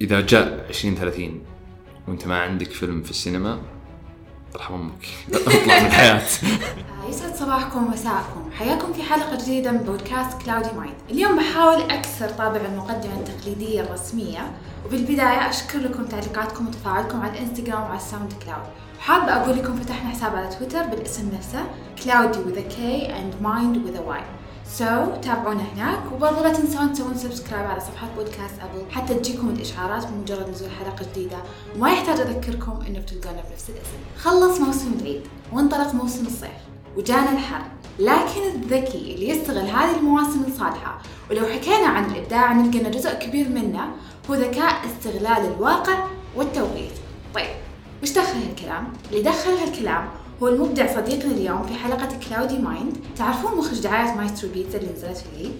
إذا جاء 2030 وأنت ما عندك فيلم في السينما ارحم أمك. اطلع من الحياة. يسعد صباحكم ومساءكم. حياكم في حلقة جديدة من بودكاست كلاودي مايند اليوم بحاول أكسر طابع المقدمة التقليدية الرسمية وبالبداية أشكر لكم تعليقاتكم وتفاعلكم على الانستغرام وعلى الساوند كلاود وحابة أقول لكم فتحنا حساب على تويتر بالاسم نفسه كلاودي K and mind with a Y. so, تابعونا هناك. وبرضه لا تنسون تسوون subscribe على صفحات بودكاست ابل حتى تجيكم الإشعارات بمجرد نزول حلقة جديدة. وما يحتاج أذكركم إنه بتلقونا بنفس الاسم. خلص موسم العيد. وانطلق موسم الصيف. وجانا الحر. لكن الذكي اللي يستغل هذه المواسم الصالحة. ولو حكينا عن الإبداع نلقى أن جزء كبير منه. هو ذكاء استغلال الواقع والتوقيت. طيب وش دخل هالكلام؟ اللي دخل هالكلام هو المبدع صديقنا اليوم في حلقة كلاودي مايند تعرفون مخرج دعاية مايسترو بيتزا اللي نزلت في العيد؟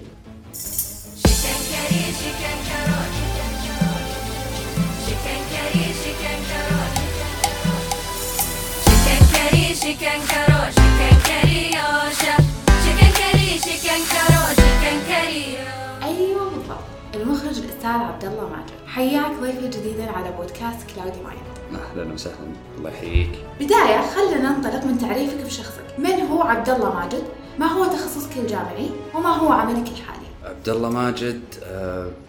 أيوه بالضبط. المخرج الأستاذ عبد الله ماجد. حياك ضيفي جديدا على بودكاست كلاودي مايند أهلا وسهلا الله يحييك بداية خلينا ننطلق من تعريفك بشخصك من هو عبد الله ماجد؟ ما هو تخصصك الجامعي؟ وما هو عملك الحالي؟ عبد الله ماجد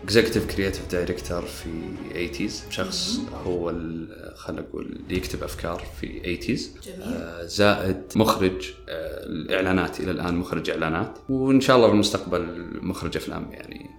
executive creative director في 80s شخص هو ال- خلينا نقول اللي يكتب أفكار في 80s جميل. آه، زائد مخرج آه، الإعلانات إلى الآن مخرج إعلانات وإن شاء الله بالمستقبل مخرج أفلام يعني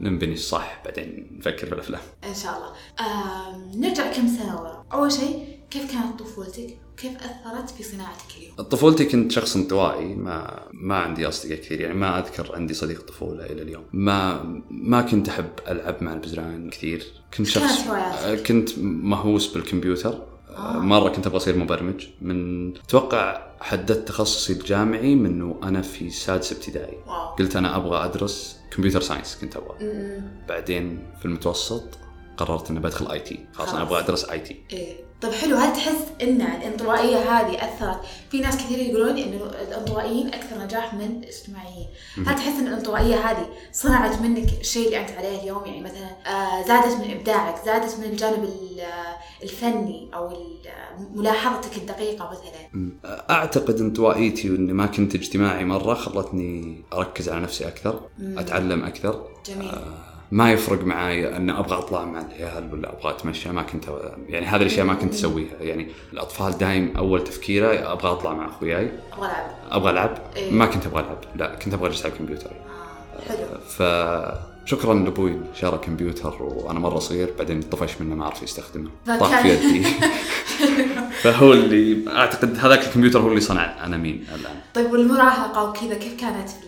نبني الصح بعدين نفكر بالأفلام إن شاء الله. آم، نرجع كم سنة ورا. أول شيء كيف كانت طفولتك؟ وكيف أثرت في صناعتك اليوم؟ طفولتي كنت شخص انطوائي ما ما عندي أصدقاء كثير يعني ما أذكر عندي صديق طفولة إلى اليوم ما ما كنت أحب ألعب مع البزران كثير كنت شخص هواياتك؟ كنت مهووس بالكمبيوتر مرة كنت أبغى أصير مبرمج من أتوقع حددت تخصصي الجامعي منه أنا في سادس ابتدائي wow. قلت أنا أبغى أدرس computer science كنت أبغى بعدين في المتوسط قررت إني بدخل IT خلاص أنا. أبغى أدرس IT إيه. طيب حلو هل تحس إن الانطوائية هذه أثرت؟ في ناس كثير يقولون إن الانطوائيين أكثر نجاح من الاجتماعيين، هل تحس إن الانطوائية هذه صنعت منك الشيء اللي انت عليه اليوم؟ يعني مثلا آه زادت من إبداعك، زادت من الجانب ال- آه، الفني أو آه، ملاحظتك الدقيقة مثلا. أعتقد انطوائيتي وإني ما كنت اجتماعي مرة خلتني أركز على نفسي أكثر أتعلم أكثر جميل. ما يفرق معي أن أبغى أطلع مع العيال ولا أبغى أتمشى ما كنت يعني هذه الأشياء ما كنت أسويها يعني الأطفال دايم أول تفكيره أبغى أطلع مع أخوياي أبغى ألعب. أبغى ألعب إيه. ما كنت أبغى ألعب لا كنت أبغى اجلس على الكمبيوتر آه. حلو. فشكرا لأبوي شرى كمبيوتر وأنا مرة صغير بعدين طفش منه ما أعرف يستخدمه طاح في يدي فهو اللي أعتقد هذاك الكمبيوتر هو اللي صنع أنا مين الآن طيب والمراهقة وكذا كيف كانت في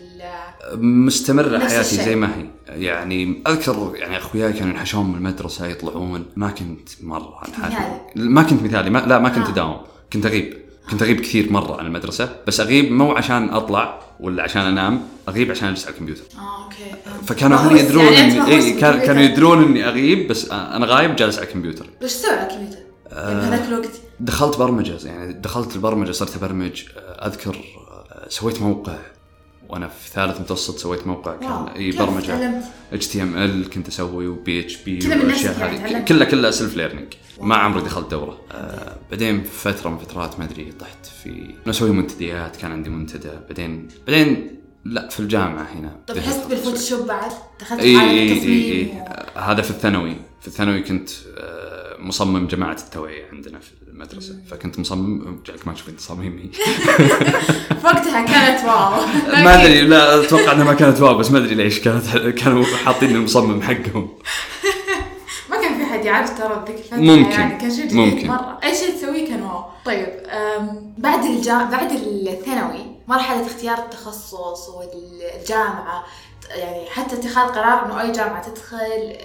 مستمرة حياتي. زي ما هي. يعني أذكر يعني أخوياي كانوا ينحشون من المدرسة يطلعون. ما كنت مرة مثالي. ما كنت مثالي. ما لا ما كنت آه. أداوم. كنت أغيب. كنت أغيب كثير مرة عن المدرسة. بس أغيب مو عشان أطلع ولا عشان أنام. أغيب عشان أجلس على الكمبيوتر. آه أوكي. فهمت. فكانوا أهلي يدرون يعني مهووس إيه كان. كانوا يدرون إني أغيب. بس أنا غايب جالس على الكمبيوتر. وش تسوي على الكمبيوتر؟ يعني بهذاك الوقت. دخلت برمجة. يعني دخلت البرمجة صرت أبرمج. أذكر آه، سويت موقع. وأنا في ثالث متوسط سويت موقع. كان إي برمجة؟ HTML كنت أسوي و PHP والاشياء يعني هذه؟ كلها كلها self learning ما عمري دخلت دورة. آه بعدين فترة من فترات ما أدري طحت في إنه أسوي منتديات كان عندي منتدى. بعدين بعدين لا في الجامعة هنا. حست أدخل بال Photoshop بعد؟ دخلت إي إي إي آه، هذا في الثانوي. في الثانوي كنت آه، مصمم جماعة التوعية عندنا في المدرسة. فكنت مصمم جعلك ما تشوفين تصاميمي. في وقتها كانت wow. ما أدري لا أتوقع إنها ما كانت wow بس ما أدري ليش كانت كانوا حاطين المصمم حقهم. ما كان في حد يعرف ترى ذيك الفترة ممكن. يعني كان شيء ممكن. مرة. أي شيء تسويه كان wow؟ طيب بعد الجا... بعد الثانوي مرحلة اختيار التخصص والجامعة يعني حتى اتخاذ قرار إنه أي جامعة تدخل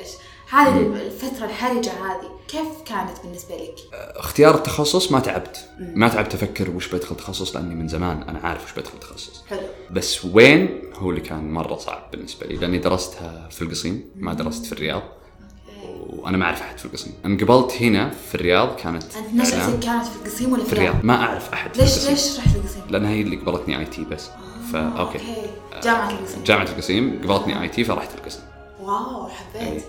هذه الفترة الحرجة هذه كيف كانت بالنسبة لك؟ اختيار التخصص ما تعبت. ما تعبت أفكر وش بدخل تخصص لأني من زمان أنا عارف وش بدخل تخصص. حلو. بس وين؟ هو اللي كان مرة صعب بالنسبة لي لأني درستها في القصيم ما درست في الرياض. وأنا ما أعرف أحد في القصيم. انقبلت هنا في الرياض كانت أنت نشأتك. كانت في القصيم ولا في الرياض. ما أعرف أحد في ليش القصيم. ليش رحت القصيم؟ لأن هي اللي قبلتني آي تي بس. ف okay. جامعة القصيم. جامعة القصيم قبلتني IT فرحت القصيم. wow حبيت.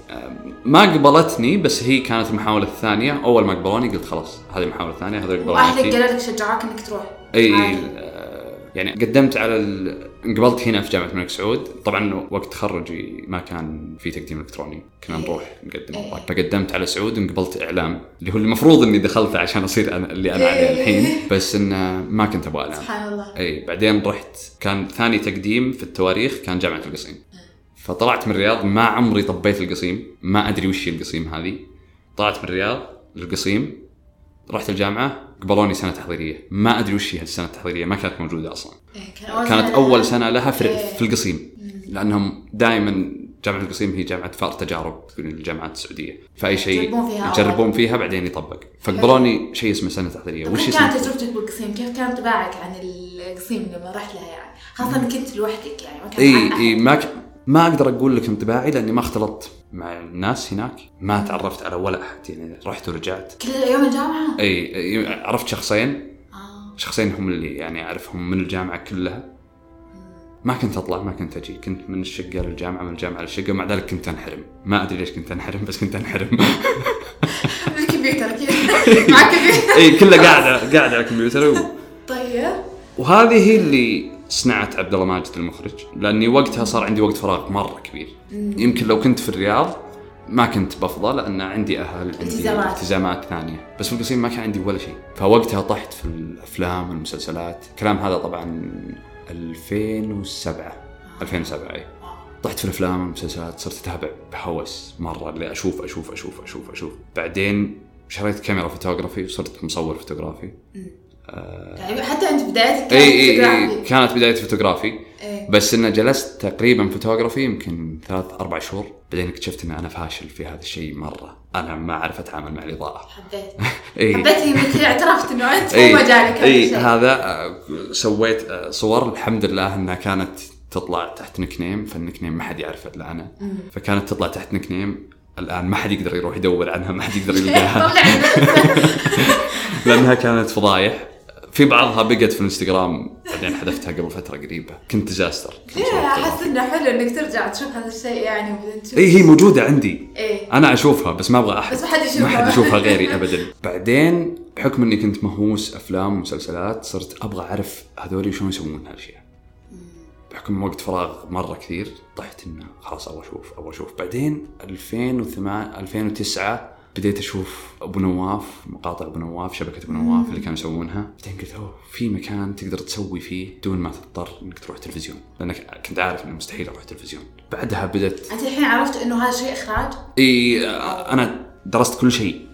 ما قبلتني بس هي كانت المحاولة الثانية. أول ما قبلوني قلت خلاص هذه المحاولة الثانية هذول قبلوني. وأهلك فيه. قالوا لك شجعوك إنك تروح. اي. آه، يعني قدمت على ال... انقبلت هنا في جامعة الملك سعود. طبعا وقت تخرجي ما كان في تقديم إلكتروني. كنا إيه. نروح نقدم. إيه. فقدمت على سعود وانقبلت إعلام اللي هو المفروض إني دخلته عشان أصير أنا اللي أنا عليه إيه. الحين. بس انه ما كنت أبغى إعلام. سبحان الله. اي بعدين رحت. كان ثاني تقديم في التواريخ كان جامعة القصيم فطلعت من الرياض ما عمري طبيت القصيم ما أدري وش هي القصيم هذه. طلعت من الرياض للقصيم رحت الجامعة قبلوني سنة تحضيرية. ما أدري وش هي السنة التحضيرية ما كانت موجودة أصلا. إيه، كان أول كانت سنة اول. سنة لها في, إيه. في القصيم. لأنهم دائما جامعة القصيم هي جامعة فار تجارب تقول الجامعات السعودية. فأي شيء يجربون فيها بعدين يطبق. فقبلوني شيء اسمه سنة تحضيرية. وش كانت تجربتك بالقصيم؟ كيف كان انطباعك عن القصيم لما رحت لها يعني؟ خاصة انك كنت لوحدك يعني ما كان إي إي. ما ك... ما أقدر أقول لك انطباعي لأني ما اختلطت مع الناس هناك. ما تعرفت على ولا أحد يعني رحت ورجعت. كل يوم الجامعة؟ إي عرفت شخصين. آه. شخصين هم اللي يعني أعرفهم من الجامعة كلها. ما كنت أطلع ما كنت أجي. كنت من الشقة للجامعة من الجامعة للشقة ومع ذلك كنت أنحرم. ما أدري ليش كنت أنحرم بس كنت أنحرم. الكمبيوتر أكيد. معك كمبيوتر. إي كله قاعد قاعد على الكمبيوتر. طيب. وهذه هي اللي صنعت عبد الله ماجد المخرج لأني وقتها صار عندي وقت فراغ مرة كبير. يمكن لو كنت في الرياض ما كنت بفضى لأن عندي أهل عندي التزامات. التزامات ثانية. بس في القصيم ما كان عندي ولا شيء. فوقتها طحت في الأفلام والمسلسلات. الكلام هذا طبعا 2007 2007 إي. طحت في الأفلام والمسلسلات صرت أتابع بهوس مرة اللي أشوف أشوف أشوف أشوف أشوف. بعدين شريت كاميرا فوتوغرافي وصرت مصور فوتوغرافي. يعني حتى أنت بدايتك كانت اي اي اي فوتوغرافي. كانت بداية فوتوغرافي. إيه. بس انه جلست تقريبا فوتوغرافي يمكن ثلاث أربع شهور بعدين اكتشفت إن أنا فاشل في هذا الشيء مرة. أنا ما أعرف أتعامل مع الإضاءة. حبيت. اي حبيت انك اعترفت إنه أنت اي مو مجالك هذا اي. هذا آه، سويت آه، صور. الحمد لله إنها كانت تطلع تحت nickname فال nickname ما حد يعرفه إلا أنا. فكانت تطلع تحت nickname الآن ما حد يقدر يروح يدور عنها ما حد يقدر يلقاها. لأنها كانت فضايح. في بعضها بقت في الانستغرام بعدين حذفتها قبل فترة قريبة. كنت disaster أحس إنه حلو إنك ترجع تشوف هذا الشيء يعني وبعدين تشوف. اي هي موجودة عندي. إيه. أنا أشوفها بس ما أبغى احد بس ما حد يشوفها. ما حد يشوفها غيري ابدا. بعدين بحكم إني كنت مهووس أفلام ومسلسلات صرت أبغى أعرف هذول شلون يسوون هالأشياء. بحكم وقت فراغ مرة كثير طحت إنه خلاص أبغى أشوف أبغى أشوف. بعدين 2008 2009 بديت أشوف أبو نواف مقاطع أبو نواف شبكة أبو نواف اللي كانوا يسوونها. بعدين قلت أوه في مكان تقدر تسوي فيه دون ما تضطر إنك تروح تلفزيون لأنك كنت عارف إنه مستحيل أروح تلفزيون بعدها بدت أنت الحين عرفت إنه هذا شيء إخراج؟ إي أنا درست كل شيء.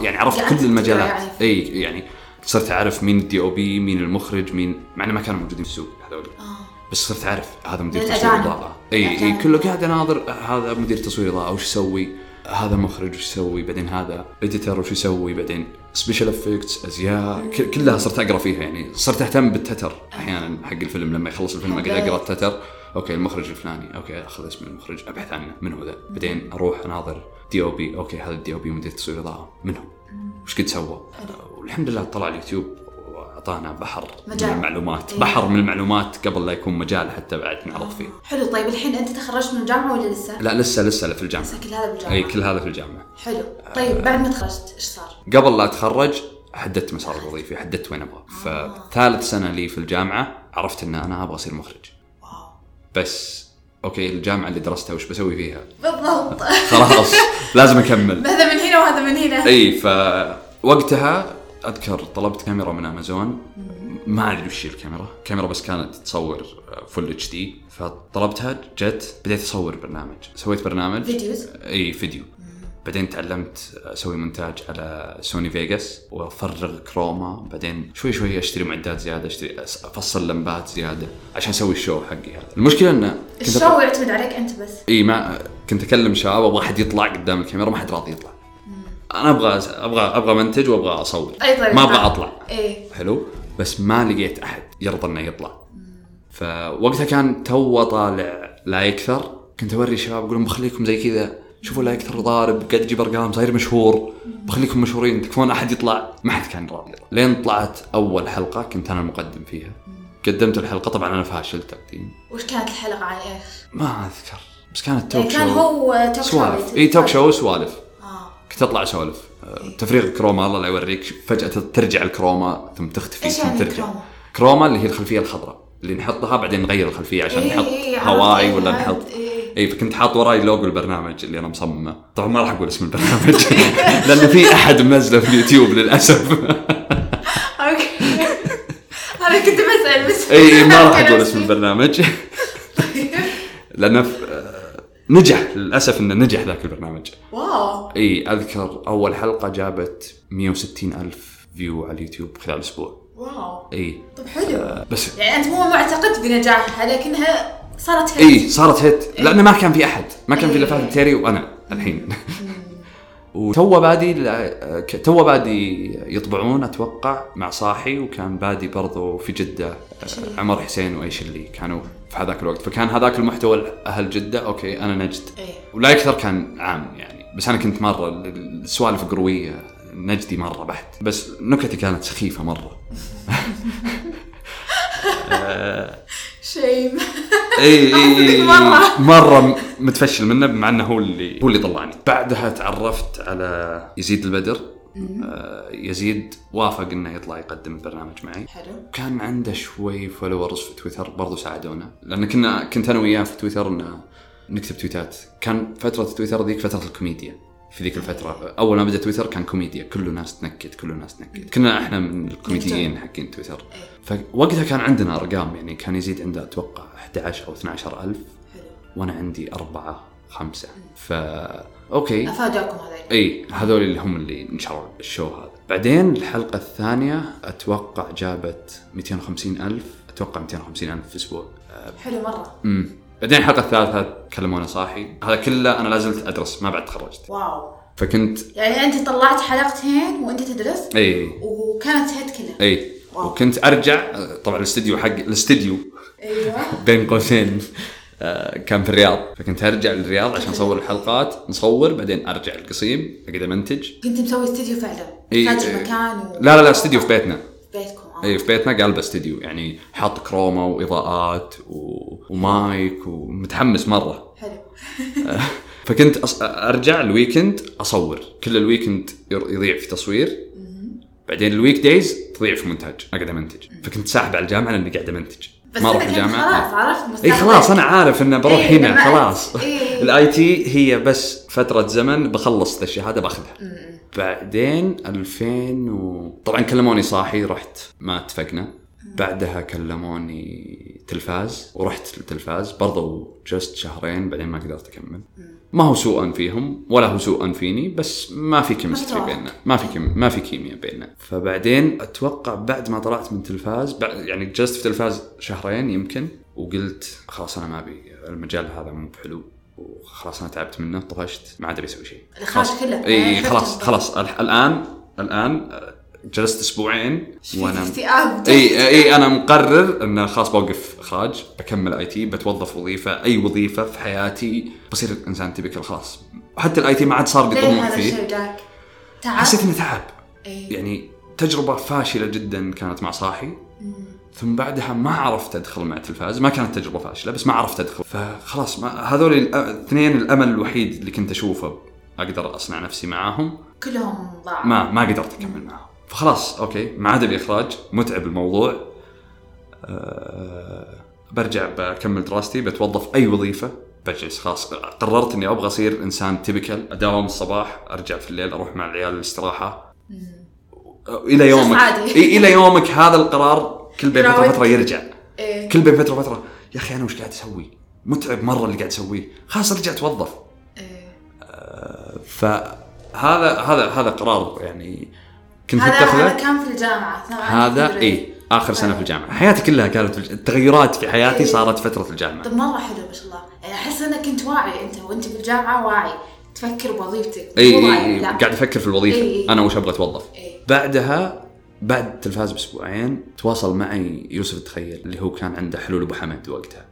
يعني عرفت قاعد كل المجالات. يعني. إي يعني صرت أعرف مين ال DOP مين المخرج مين مع إنه ما كانوا موجودين في السوق هذول. بس صرت أعرف هذا مدير تصوير. اضاءه إي إي. كله قاعد أناظر هذا مدير تصوير اضاءه وش يسوي؟ هذا مخرج وش يسوي بعدين هذا editor وش يسوي بعدين special effects أزياء كلها صرت أقرأ فيها يعني. صرت أهتم بالتتر أحيانا حق الفيلم. لما يخلص الفيلم أقعد أقرأ التتر. okay المخرج الفلاني. okay أخذ اسم المخرج. أبحث عنه. من هو ذا؟ بعدين أروح أناظر DOP okay هذا ال DOP مدير تصوير إضاءة. من هو؟ وش قد سوى؟ والحمد لله طلع اليوتيوب. واعطانا بحر مجال. من المعلومات. إيه. بحر من المعلومات قبل لا يكون مجال حتى بعد نعرض فيه. حلو طيب الحين أنت تخرجت من الجامعة ولا لسه؟ لا لسه لسه في الجامعة. لسه كل هذا بالجامعة إي كل هذا في الجامعة. حلو. طيب بعد ما تخرجت إيش صار؟ قبل لا أتخرج حددت مساري الوظيفي حددت وين أبغى. فثالث سنة لي في الجامعة عرفت إن أنا أبغى أصير مخرج. wow. بس okay الجامعة اللي درستها وش بسوي فيها؟ بالضبط. خلاص لازم أكمل. هذا من هنا وهذا من هنا. إي فوقتها أذكر طلبت كاميرا من أمازون. ما أدري وش الكاميرا. كاميرا بس كانت تصور full HD فطلبتها جت بديت أصور برنامج. سويت برنامج. videos؟ إي فيديو. بعدين تعلمت أسوي مونتاج على Sony Vegas وأفرغ chroma. بعدين شوي شوي أشتري معدات زيادة أشتري أفصل لمبات زيادة عشان أسوي ال show حقي هذا. المشكلة انه ال show يعتمد عليك أنت بس. إي ما كنت أكلم شباب أبغى أحد يطلع قدام الكاميرا ما حد راضي يطلع. أنا أبغى أبغى أبغى منتج وأبغى أصور. أي طيب. ما أبغى أطلع. إيه. حلو؟ بس ما لقيت أحد يرضى إنه يطلع. فوقتها كان تو طالع لا يكثر. كنت أوري الشباب أقول لهم بخليكم زي كذا. شوفوا لا يكثر ضارب قاعد يجيب أرقام صاير مشهور. بخليكم مشهورين تكفون أحد يطلع. ما حد كان راضي. لين طلعت أول حلقة كنت أنا المقدم فيها. قدمت الحلقة طبعا أنا فاشل تقديم وش كانت الحلقة عن إيش؟ ما أذكر. بس كانت talk يعني show كان هو talk show سوالف. إي talk show وسوالف. آه كنت أطلع أسولف. آه، تفريغ ال chroma الله لا يوريك. فجأة ترجع ال chroma ثم تختفي ثم يعني ترجع. chroma؟ chroma اللي هي الخلفية الخضراء اللي نحطها بعدين نغير الخلفية عشان إيه، نحط إيه، هواي إيه، ولا نحط. إيه. اي فكنت حاط وراي لوجو البرنامج اللي أنا مصممه. طبعا ما راح أقول اسم البرنامج. لأنه في أحد منزله في اليوتيوب للأسف. okay. أنا كنت بسأل بس اي ما راح أقول اسم البرنامج. لأنه نجح للأسف إنه نجح ذاك البرنامج. wow. إي أذكر أول حلقة جابت 160 ألف view على اليوتيوب خلال أسبوع. wow. إي. طب حلو. بس يعني أنت مو معتقد بنجاحها لكنها صارت hit إي صارت hit لأنه ما كان في أحد. ما كان في الا فهد البتيري وأنا الحين. وتو بادي تو بادي يطلعون أتوقع مع صاحي وكان بادي برضو في جدة آه، عمر حسين وإيش اللي كانوا في هذاك الوقت. فكان هذاك المحتوى أهل جدة okay أنا نجد. إيه. ولا يكثر كان عام يعني. بس أنا كنت مرة ال- السوالف قروية نجدي مرة بحت. بس نكتي كانت سخيفة مرة. shame إي إي مرة. مرة متفشل منه مع انه هو اللي هو اللي طلعني. بعدها تعرفت على يزيد البدر. آه، يزيد وافق إنه يطلع يقدم البرنامج معي. حلو. كان عنده شوي followers في تويتر برضو ساعدونا. لأن كنا كنت أنا وياه في تويتر إنه نكتب تويتات. كان فترة تويتر ذيك فترة الكوميديا. في ذيك الفترة. أول ما بدأ تويتر كان كوميديا. كله ناس تنكد كله ناس تنكد. كنا إحنا من الكوميديين حقين تويتر. فوقتها كان عندنا أرقام يعني كان يزيد عنده أتوقع 11 أو 12 ألف. وأنا عندي أربعة خمسة. ف okay. افادوكم هذول. إي هذول اللي هم اللي نشروا ال show هذا. بعدين الحلقة الثانية أتوقع جابت 250 ألف. أتوقع 250 ألف في أسبوع حلو مرة. امم بعدين الحلقة الثالثة كلمونا صاحي. هذا كله أنا لازلت أدرس ما بعد تخرجت. wow. فكنت يعني أنت طلعت حلقتين وأنت تدرس؟ إي. وكانت hit كلها؟ إي. وكنت أرجع طبعا الاستديو حق الاستديو أيوه. بين قوسين آه، كان في الرياض. فكنت أرجع للرياض عشان أصور الحلقات نصور بعدين أرجع القصيم أقعد أمنتج. كنت مسوي استديو فعلا؟ إيه،. مكان و... لا لا لا استديو في بيتنا. في بيتكم. اي في بيتنا قلبه استديو يعني حاط chroma وإضاءات و... ومايك ومتحمس مرة. حلو. فكنت أص... أرجع ال weekend أصور. كل ال weekend يضيع في تصوير. بعدين ال weekdays تضيع في مونتاج اقعد امنتج فكنت ساحب على الجامعة لأني قاعد أمنتج. ما أروح الجامعة؟ خلاص عرفت؟ اي. خلاص أنا عارف إنه بروح إيه، هنا خلاص. إيه. ال IT هي بس فترة زمن بخلص الشهاده باخذها. بعدين 2000 و... طبعا كلموني صاحي رحت ما اتفقنا. بعدها كلموني تلفاز ورحت التلفاز برضو جلست شهرين بعدين ما قدرت أكمل ما هو سوءا فيهم ولا هو سوءا فيني بس ما في chemistry. بيننا ما في كيم... ما في كيمياء بيننا فبعدين أتوقع بعد ما طلعت من تلفاز بعد يعني جلست في تلفاز شهرين يمكن وقلت خلاص أنا ما أبي المجال هذا مو بحلو وخلاص أنا تعبت منه طفشت ما عاد ابي أسوي شيء خلاص. كله. اي يعني خلاص. خلاص ال- الآن الآن جلست أسبوعين وأنا اكتئاب إي إي أنا مقرر إن خلاص بوقف إخراج بكمل IT بتوظف وظيفة أي وظيفة في حياتي بصير انسان typical خلاص. حتى ال IT ما عاد صار لي طموح هذا فيه؟ تعب. حسيت اني تعب. إيه. يعني تجربة فاشلة جدا كانت مع صاحي. ثم بعدها ما عرفت أدخل مع التلفاز. ما كانت تجربة فاشلة بس ما عرفت أدخل. فخلاص ما هذول الاثنين الأمل الوحيد اللي كنت أشوفه أقدر أصنع نفسي معاهم. كلهم ضاعوا ما ما قدرت أكمل معهم فخلاص okay ما عاد ابي اخراج متعب الموضوع أه برجع بكمل دراستي بتوظف أي وظيفة بجلس خلاص قررت إني أبغى أصير إنسان typical أداوم الصباح أرجع في الليل أروح مع العيال الاستراحه إلى يومك عادي. إلى يومك هذا القرار كل بين فترة. فتره يرجع إيه. كل بين فترة فتره يا أخي أنا وش قاعد أسوي؟ متعب مرة اللي قاعد أسويه خلاص أرجع توظف إيه. فهذا هذا هذا قرار يعني كنت هذا كان في الجامعة ثم هذا. اي آخر سنة في الجامعة. حياتي كلها كانت في التغيرات في حياتي إيه. صارت فترة الجامعة. طب مرة حلو ما شاء الله. يعني أحس إنك كنت واعي أنت وأنت بالجامعة واعي. تفكر بوظيفتك اي اي واعي، اي. قاعد أفكر في الوظيفة. إي، إي. أنا وش أبغى أتوظف؟ إي. بعدها بعد التلفاز بأسبوعين تواصل معي يوسف الدخيل اللي هو كان عنده حلول أبو حمد وقتها.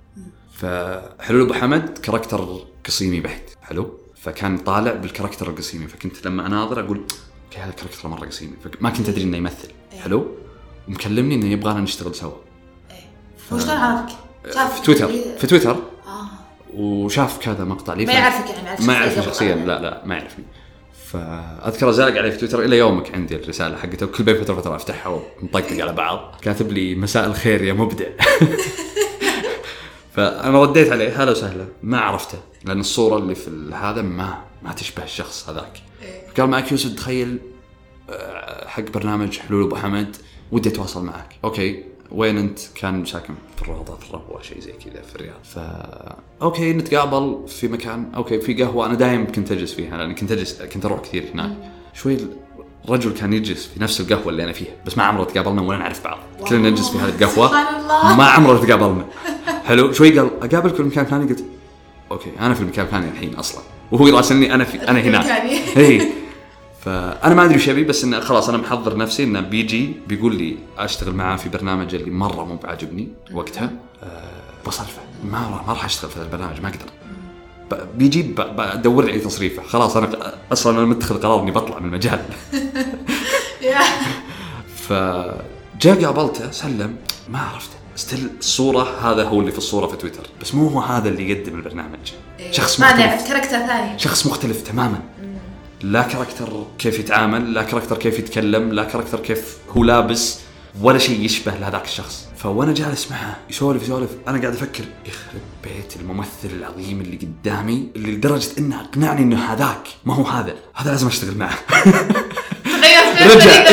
فحلول أبو حمد character قصيمي بحت. حلو؟ فكان طالع بال character القصيمي. فكنت لما اناظر أقول okay هذا ال character مرة قصيمي فما كنت أدري إنه يمثل. حلو؟ ومكلمني إنه يبغانا نشتغل سوا. إيه. هو شلون عرفك؟ شاف في تويتر. إيه. في تويتر؟ آه. وشاف كذا مقطع لي ما ف- يعرفك يعني، ما يعرفني شخصيا. لا لا ما يعرفني. فأذكر زالق علي في تويتر إلى يومك عندي الرسالة حقته وكل بين فترة فتره أفتحها ونطقطق على بعض. كاتب لي مساء الخير يا مبدع. فأنا رديت عليه هلا وسهلا. ما عرفته لأن الصورة اللي في هذا ما ما تشبه الشخص هذاك. قال معك يوسف تخيل آه، حق برنامج حلول أبو حمد ودي أتواصل معك. أوكي وين أنت؟ كان ساكن في الروضه في الربوه شيء زي كذا في الرياض. ف okay نتقابل في مكان okay في قهوة. أنا دايم كنت أجلس فيها لأن كنت أجلس كنت أروح كثير هناك. شوي الرجل كان يجلس في نفس القهوة اللي أنا فيها بس ما عمره تقابلنا ولا نعرف بعض. كلنا نجلس في هذه القهوة. ما عمره تقابلنا. حلو. شوي قال اقابلك في المكان الفلاني قلت okay أنا في المكان الفلاني الحين أصلا. وهو راسلني أنا في أنا هناك. اي فأنا ما أدري وش أبي بس انه خلاص أنا محضر نفسي إنه بيجي بيقول لي أشتغل معاه في برنامج اللي مرة مو بعاجبني وقتها. أه بصرفه. ما راح ما راح أشتغل في هذا البرنامج ما أقدر. بيجي بدور لي تصريفه. خلاص أنا أصلا أنا متخذ قرار إني بطلع من المجال. فجاء قابلته سلم. ما عرفته. still الصورة هذا هو اللي في الصورة في تويتر. بس مو هو هذا اللي يقدم البرنامج. شخص ما مختلف. نعرف character ثاني. شخص مختلف تماما. لا character كيف يتعامل لا character كيف يتكلم لا character كيف هو لابس ولا شيء يشبه لهذاك الشخص. فوانا جالس معه يسولف يسولف. أنا قاعد أفكر يخرب بيت الممثل العظيم اللي قدامي اللي لدرجة إنه أقنعني إنه هذاك ما هو هذا. هذا لازم أشتغل معه. رجع.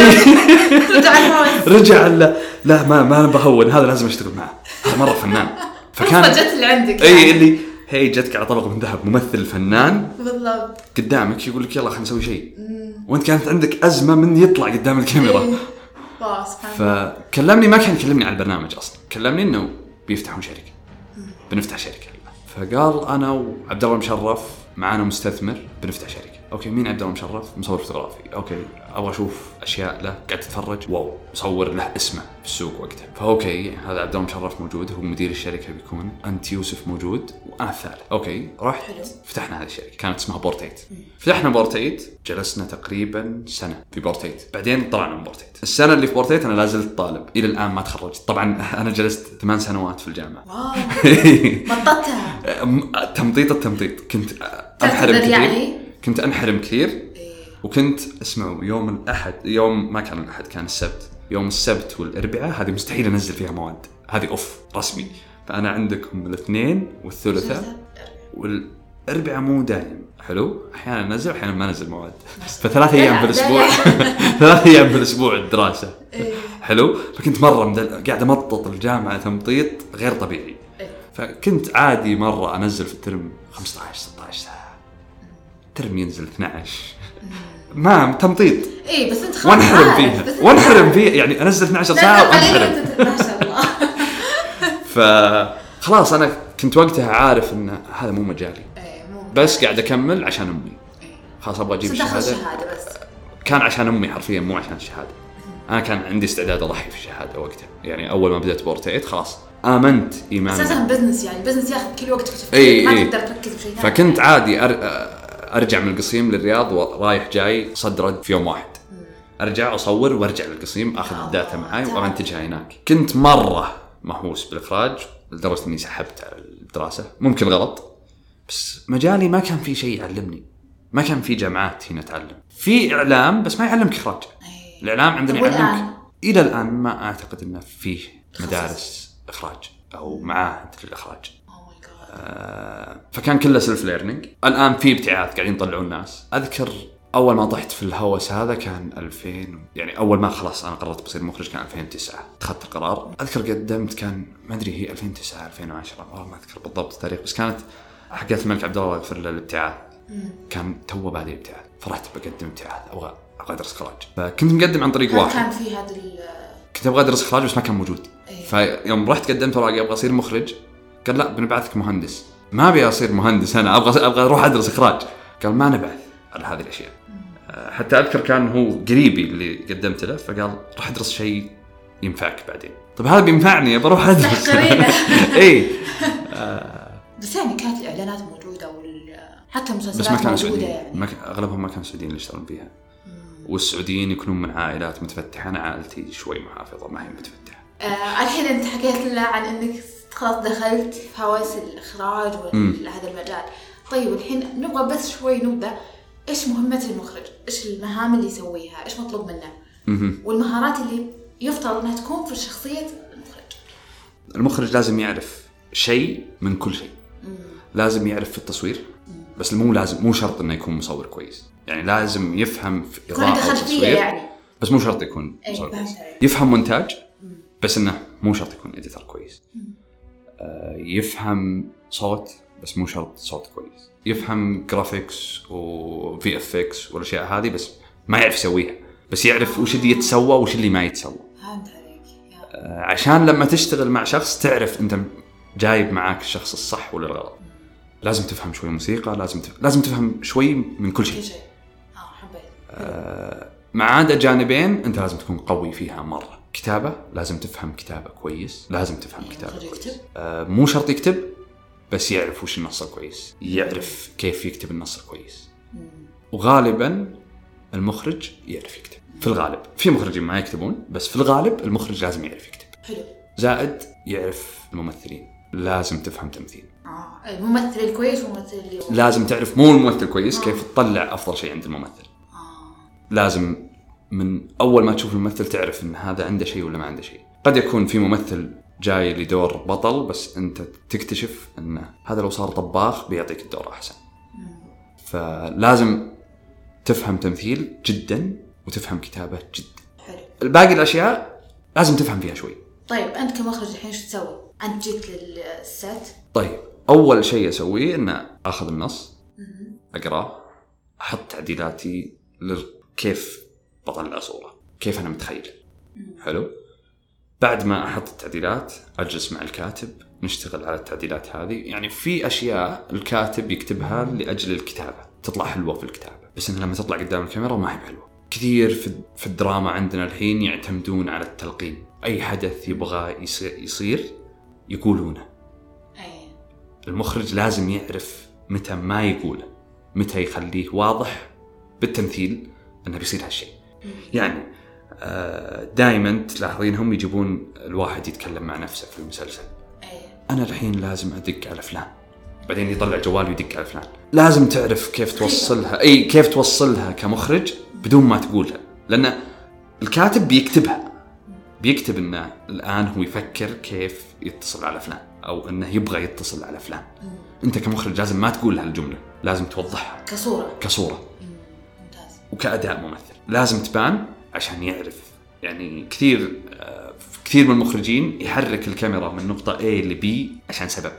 رجع لا لا ما ما بهون. هذا لازم أشتغل معه. هذا مرة فنان. فكان جت اللي عندك إي يعني. اللي هي جتك على طبق من ذهب ممثل فنان. بالضبط. قدامك يقول لك يلا خلينا نسوي شيء. وانت كانت عندك أزمة من يطلع قدام الكاميرا. إيه. فكلمني ما كان يكلمني على البرنامج أصلا. كلمني إنه بيفتحون شركة. بنفتح شركة. فقال أنا وعبد الله مشرف معانا مستثمر بنفتح شركة. okay مين عبد الله مشرف؟ مصور فوتوغرافي. okay أبغى أشوف أشياء له. قاعد تتفرج. wow مصور له اسمه في السوق وقتها. ف okay هذا عبد الله مشرف موجود هو مدير الشركة بيكون. أنت يوسف موجود. وأنا الثالث okay رحت حلو. فتحنا هذه الشركة. كانت اسمها بورتيت. فتحنا بورتيت جلسنا تقريبا سنة في بورتيت. بعدين طلعنا من بورتيت. السنة اللي في بورتيت أنا لا زلت طالب. إلى الآن ما تخرجت. طبعا أنا جلست ثمان سنوات في الجامعة. wow. مططها أم- تمطيط التمطيط. كنت أنحرم كثير. يعني؟ كنت أنحرم كثير. إيه. وكنت اسمعوا يوم الأحد يوم ما كان الأحد كان السبت. يوم السبت والأربعاء هذه مستحيل أنزل فيها مواد. هذه off رسمي. فأنا عندكم الاثنين والثلاثاء والاربعاء مو دايم. حلو؟ أحيانا انزل واحيانا ما انزل مواد فثلاث أيام في الأسبوع ثلاث أيام في الأسبوع الدراسة. إيه. حلو؟ فكنت مرة مدل... قاعد أمطط الجامعة تمطيط غير طبيعي. إيه. فكنت عادي مرة أنزل في الترم 15 16 ساعه ترم ينزل 12 ما تمطيط. اي بس أنت خلاص. وانحرم فيها. وانحرم فيها. يعني أنزل 12 لا ساعه وانحرم. الله فخلاص أنا كنت وقتها عارف إن هذا مو مجالي. إيه، بس قاعد أكمل عشان أمي. إيه. خلاص أبغى أجيب الشهاده كان عشان أمي حرفيا مو عشان الشهادة. أنا كان عندي استعداد أضحي في الشهادة وقتها. يعني أول ما بدأت بورتيت خلاص آمنت ايمان أساسا business يعني business ياخذ كل وقتك في إي التفكير ما. تقدر تركز بشيء فكنت عادي أر... أرجع من القصيم للرياض ورايح جاي صد رد في يوم واحد. أرجع أصور وأرجع للقصيم آخذ آه، ال data معي تمام. وامنتجها هناك. كنت مرة مهووس بالإخراج لدرجة إني سحبت على الدراسة. ممكن غلط بس مجالي ما كان في شيء يعلمني. ما كان في جامعات هنا تعلم. في إعلام بس ما يعلمك إخراج. إي. الإعلام عندنا؟ يعلمك. إلى الآن ما أعتقد انه فيه مدارس إخراج أو معاهد للاخراج Oh. آه، فكان كله self learning الآن في ابتعاث قاعدين يطلعون ناس. أذكر أول ما طحت في الهوس هذا كان 2000 يعني أول ما خلاص أنا قررت بصير مخرج كان 2009 اتخذت القرار. أذكر قدمت كان ما أدري هي 2009 2010 والله ما أذكر بالضبط التاريخ بس كانت حقت الملك عبد الله يغفر له الابتعاث كان تو بادئ ابتعاث فرحت بقدم ابتعاث. أبغى أبغى أدرس اخراج فكنت مقدم عن طريق واحد. كان في هذا ال كنت أبغى أدرس اخراج بس ما كان موجود. إيه. فيوم رحت قدمت اوراقي أبغى أصير مخرج قال لا بنبعثك مهندس. ما أبي أصير مهندس أنا أبغى أبغى أروح أدرس إخراج. قال ما نبعث على هذه الأشياء. حتى أذكر كان هو قريبي اللي قدمت له فقال روح أدرس شيء ينفعك بعدين. طب هذا بينفعني بروح أدرس. اي بس يعني كانت الإعلانات موجودة وال حتى المسلسلات بس ما كانوا سعوديين. يعني. ما ك- أغلبهم ما كانوا سعوديين اللي يشتغلون فيها. والسعوديين يكونون من عائلات متفتحة. أنا عائلتي شوي محافظة ما هي متفتحة. آه الحين أنت حكيت لنا عن إنك خلاص دخلت في هوس الإخراج وهذا المجال. طيب الحين نبغى بس شوي نبدأ إيش مهمة المخرج؟ إيش المهام اللي يسويها؟ إيش مطلوب منه؟ والمهارات اللي يفترض إنها تكون في شخصية المخرج. المخرج لازم يعرف شيء من كل شيء لازم يعرف في التصوير بس مو لازم مو شرط إنه يكون مصور كويس يعني لازم يفهم في إضاءة خلفية وتصوير يعني. بس مو شرط يكون أي، مصور كويس. يفهم مونتاج بس إنه مو شرط يكون إديتر كويس آه، يفهم صوت بس مو شرط صوت كويس يفهم graphics و VFX والأشياء هذه بس ما يعرف يسويها بس يعرف وش اللي يتسوى وش اللي ما يتسوى فهمت عليك. آه، عشان لما تشتغل مع شخص تعرف أنت جايب معاك الشخص الصح ولا الغلط لازم تفهم شوي موسيقى لازم تف... لازم تفهم شوي من كل شيء كل شيء. آه حبيت. ما عدا جانبين أنت لازم تكون قوي فيها مرة كتابة لازم تفهم كتابة كويس لازم تفهم كتابة المخرج كويس يكتب؟ آه مو شرط يكتب بس يعرف وش النص الكويس يعرف كيف يكتب النص الكويس وغالبا المخرج يعرف يكتب. في الغالب في مخرجين ما يكتبون بس في الغالب المخرج لازم يعرف يكتب. حلو. زائد يعرف الممثلين. لازم تفهم تمثيل. آه الممثل الكويس والممثل اللي لازم تعرف مو الممثل كويس كيف تطلع أفضل شيء عند الممثل. آه. لازم من أول ما تشوف الممثل تعرف إن هذا عنده شيء ولا ما عنده شيء. قد يكون في ممثل جاي لدور بطل بس أنت تكتشف إن هذا لو صار طباخ بيعطيك الدور أحسن. فلازم تفهم تمثيل جدا وتفهم كتابة جدا. حلو. الباقي الأشياء لازم تفهم فيها شوي. طيب أنت كمخرج الحين إيش تسوي؟ أنت جيت للست؟ طيب أول شيء أسويه إن أخذ النص اقراه أحط تعديلاتي كيف بطلع صورة كيف أنا متخيل. حلو؟ بعد ما أحط التعديلات أجلس مع الكاتب نشتغل على التعديلات هذه. يعني في أشياء الكاتب يكتبها لأجل الكتابة تطلع حلوة في الكتابة. بس إنها لما تطلع قدام الكاميرا ما هي بحلوة. كثير في الدراما عندنا الحين يعتمدون على التلقين. أي حدث يبغى يصير, يصير يقولونه. أي. المخرج لازم يعرف متى ما يقوله متى يخليه واضح بالتمثيل إنه بيصير هالشيء. يعني دائما تلاحظين هم يجيبون الواحد يتكلم مع نفسه في المسلسل. اي أنا الحين لازم أدق على فلان. بعدين يطلع جوال ويدق على فلان. لازم تعرف كيف توصلها. إي كيف توصلها كمخرج بدون ما تقولها. لأن الكاتب بيكتبها. بيكتب إنه الآن هو يفكر كيف يتصل على فلان. أو إنه يبغى يتصل على فلان. أنت كمخرج لازم ما تقول هالجملة. لازم توضحها. كصورة. كصورة. ممتاز. وكأداء ممثل. لازم تبان عشان يعرف. يعني كثير كثير من المخرجين يحرك الكاميرا من نقطة A ل B عشان سبب.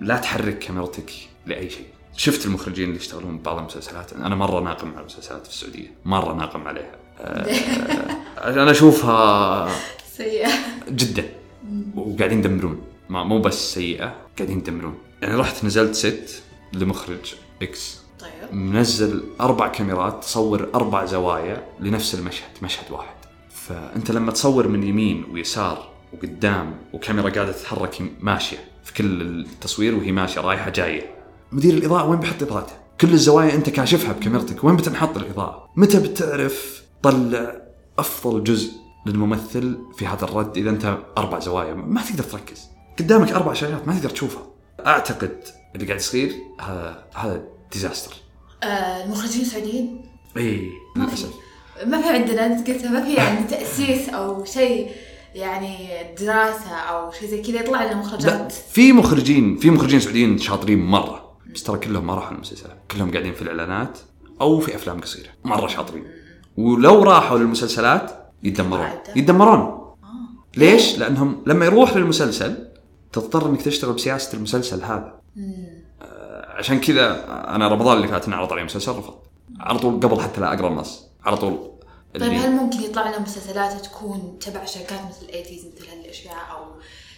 لا تحرك كاميرتك لأي شيء. شفت المخرجين اللي يشتغلون ببعض المسلسلات؟ أنا مرة ناقم على المسلسلات في السعودية. مرة ناقم عليها. أنا أشوفها سيئة. جدا. وقاعدين يدمرون. مو بس سيئة قاعدين يدمرون. يعني رحت نزلت ست لمخرج إكس طيب. منزل أربع كاميرات تصور أربع زوايا لنفس المشهد مشهد واحد. فأنت لما تصور من يمين ويسار وقدام وكاميرا قاعدة تتحرك ماشية في كل التصوير وهي ماشية رايحة جاية. مدير الإضاءة وين بيحط إضاءته؟ كل الزوايا أنت كاشفها بكاميرتك وين بتنحط الإضاءة؟ متى بتعرف تطلع أفضل جزء للممثل في هذا الرد إذا أنت أربع زوايا؟ ما تقدر تركز. قدامك أربع شاشات ما تقدر تشوفها. أعتقد اللي قاعد يصير هذا هذا ديزاستر. آه المخرجين السعوديين اي للأسف. ما في عندنا أنت قلتها ما في يعني تأسيس أو شيء يعني دراسة أو شيء زي كذا يطلع لنا لا مخرجات في مخرجين في مخرجين سعوديين شاطرين مرة. بس ترى كلهم ما راحوا المسلسلات كلهم قاعدين في الإعلانات أو في أفلام قصيرة. مرة شاطرين. ولو راحوا للمسلسلات يتدمرون. عادة. يتدمرون. ليش؟ لأنهم لما يروح للمسلسل تضطر إنك تشتغل بسياسة المسلسل هذا. آه، عشان كذا أنا رمضان اللي فات انعرض علي مسلسل رفضت على طول قبل حتى لا أقرأ النص. على طول طيب هل ممكن يطلع لنا مسلسلات تكون تبع شركات مثل ايتيز مثل هالأشياء أو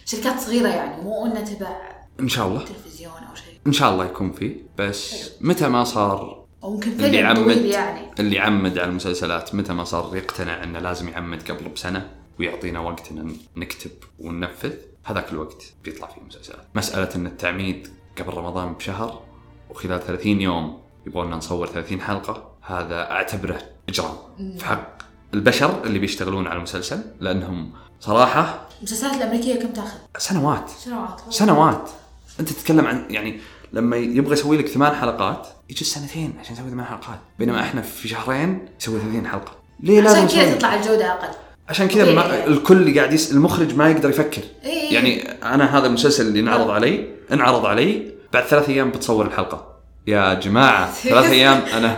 شركات صغيرة يعني؟ مو إنها تبع إن شاء الله. تلفزيون أو شيء. إن شاء الله يكون فيه بس متى ما صار أو ممكن اللي فيلم يعمد طويل يعني. اللي يعمد على المسلسلات متى ما صار يقتنع إنه لازم يعمد قبل بسنة ويعطينا وقت إن نكتب وننفذ هذاك الوقت بيطلع فيه مسلسلات. مسألة إن التعميد قبل رمضان بشهر وخلال 30 يوم يبغون نصور 30 حلقة هذا أعتبره إجرام في حق البشر اللي بيشتغلون على المسلسل لأنهم صراحة المسلسلات الأمريكية كم تأخذ؟ سنوات سنوات سنوات أنت تتكلم عن يعني لما يبغى يسوي لك ثمان حلقات يجلس سنتين عشان يسوي ثمان حلقات بينما إحنا في شهرين يسوي 30 حلقة ليه لازم عشان كذا؟ تطلع الجودة أقل عشان كذا ما. الكل قاعد يس... المخرج ما يقدر يفكر إيه. يعني أنا هذا المسلسل اللي انعرض علي انعرض علي بعد ثلاث أيام بتصور الحلقة. يا جماعة ثلاث أيام أنا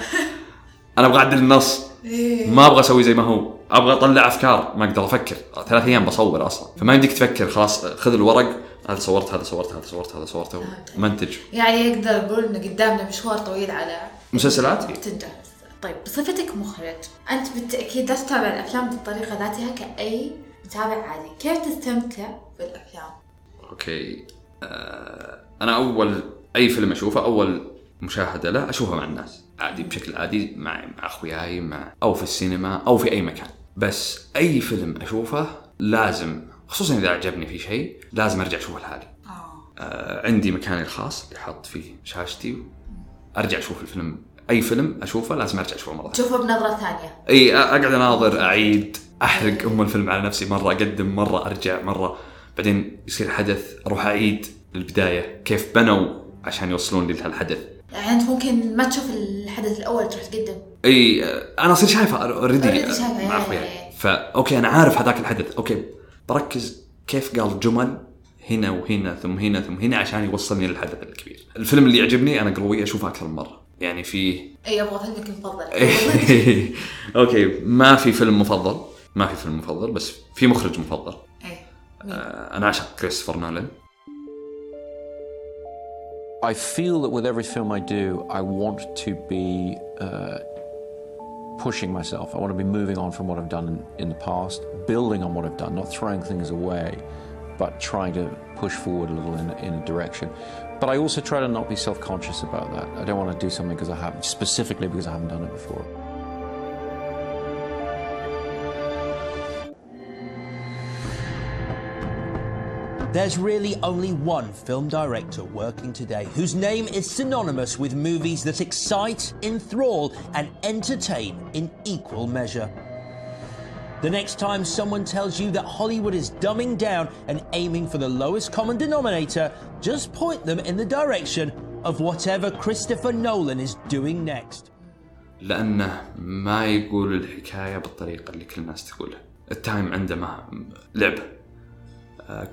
أنا أبغى أعدل النص. إيه. ما أبغى أسوي زي ما هو. أبغى أطلع أفكار. ما أقدر أفكر. ثلاث أيام بصور أصلا. فما يمديك تفكر. خلاص خذ الورق. هذا صورت هذا صورت هذا صورت هذا صورته منتج. يعني يقدر يقول انه قدامنا مشوار طويل على مسلسلات؟ تنجح طيب بصفتك مخرج. أنت بالتأكيد لا تتابع الأفلام بالطريقة ذاتها كأي متابع عادي. كيف تستمتع بالأفلام؟ أوكي. آه أنا أول أي فيلم أشوفه أول مشاهدة له اشوفه مع الناس. عادي بشكل عادي مع مع أخوياي مع أو في السينما أو في أي مكان. بس أي فيلم أشوفه لازم خصوصا إذا عجبني في شيء لازم أرجع اشوفه لحالي آه. آه عندي مكاني الخاص اللي حاط فيه شاشتي. أرجع أشوف الفيلم أي فيلم أشوفه لازم أرجع أشوفه مرة ثانية. تشوفه بنظرة ثانية. إي أقعد أناظر أعيد أحرق أم الفيلم على نفسي مرة أقدم مرة أرجع مرة. بعدين يصير حدث أروح أعيد. البداية كيف بنوا عشان يوصلون لهالحدث؟ يعني أنت ممكن ما تشوف الحدث الأول تروح تقدم. إي أنا أصير شايفه already شايفه، مع اخوياي إيه. فا okay أنا عارف هذاك الحدث. okay بركز كيف قال جمل هنا وهنا ثم هنا ثم هنا عشان يوصلني للحدث الكبير. الفيلم اللي يعجبني أنا قروي أشوفه أكثر من مرة. يعني فيه إي أبغى فيلمك المفضل. okay ما في فيلم مفضل. ما في فيلم مفضل بس في مخرج مفضل. إي؟ آه، أنا أعشق كريستوفر نولان. I feel that with every film I do, I want to be uh, pushing myself. I want to be moving on from what I've done in, in the past, building on what I've done, not throwing things away, but trying to push forward a little in, in a direction. But I also try to not be self conscious about that. I don't want to do something because I haven't, specifically because I haven't done it before. There's really only one film director working today whose name is synonymous with movies that excite, enthrall, and entertain in equal measure. The next time someone tells you that Hollywood is dumbing down and aiming for the lowest common denominator, just point them in the direction of whatever Christopher Nolan is doing next. لانه ما يقول الحكايه بالطريقه اللي كل الناس تقولها التايم عنده ما لعبه آه،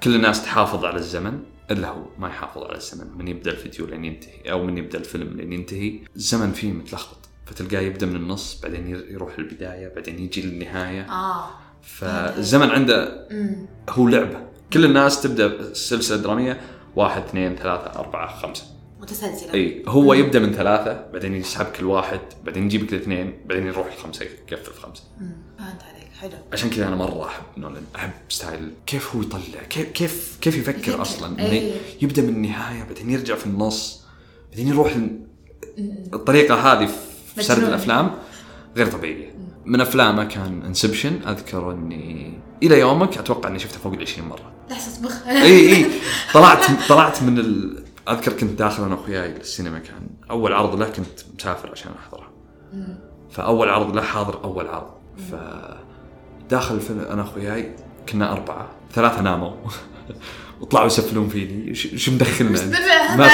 كل الناس تحافظ على الزمن إلا هو ما يحافظ على الزمن من يبدأ الفيديو لين ينتهي أو من يبدأ الفيلم لين ينتهي. الزمن فيه متلخبط فتلقاه يبدأ من النص بعدين ير- يروح للبداية بعدين يجي للنهاية. آه. فالزمن عنده هو لعبة. كل الناس تبدأ سلسلة درامية واحد اثنين ثلاثة أربعة خمسة. متسلسلة. إي هو يبدأ من ثلاثة بعدين يسحبك الواحد بعدين يجيبك الاثنين بعدين يروح الخمسة يقفل في خمسه فهمت عليك حلو. عشان كذا أنا مرة أحب نولان أحب style كيف هو يطلع كيف كيف كيف يفكر, يفكر. أصلا؟ إنه أي. يبدأ من النهاية بعدين يرجع في النص بعدين يروح الطريقة هذه في سرد. الأفلام. غير طبيعيه من أفلامه كان Inception أذكر إني إلى يومك أتوقع إني شفته فوق ال 20 مرة. لحظة مخ. إي إي. طلعت طلعت من ال... أذكر كنت داخل أنا وأخوياي السينما كان أول عرض له كنت مسافر عشان أحضره. فأول عرض له حاضر أول عرض. ف داخل الفيلم أنا واخوياي كنا اربعه ثلاثة ناموا وطلعوا يسفلون فيني "ش- شو مدخلنا أنت؟" ما,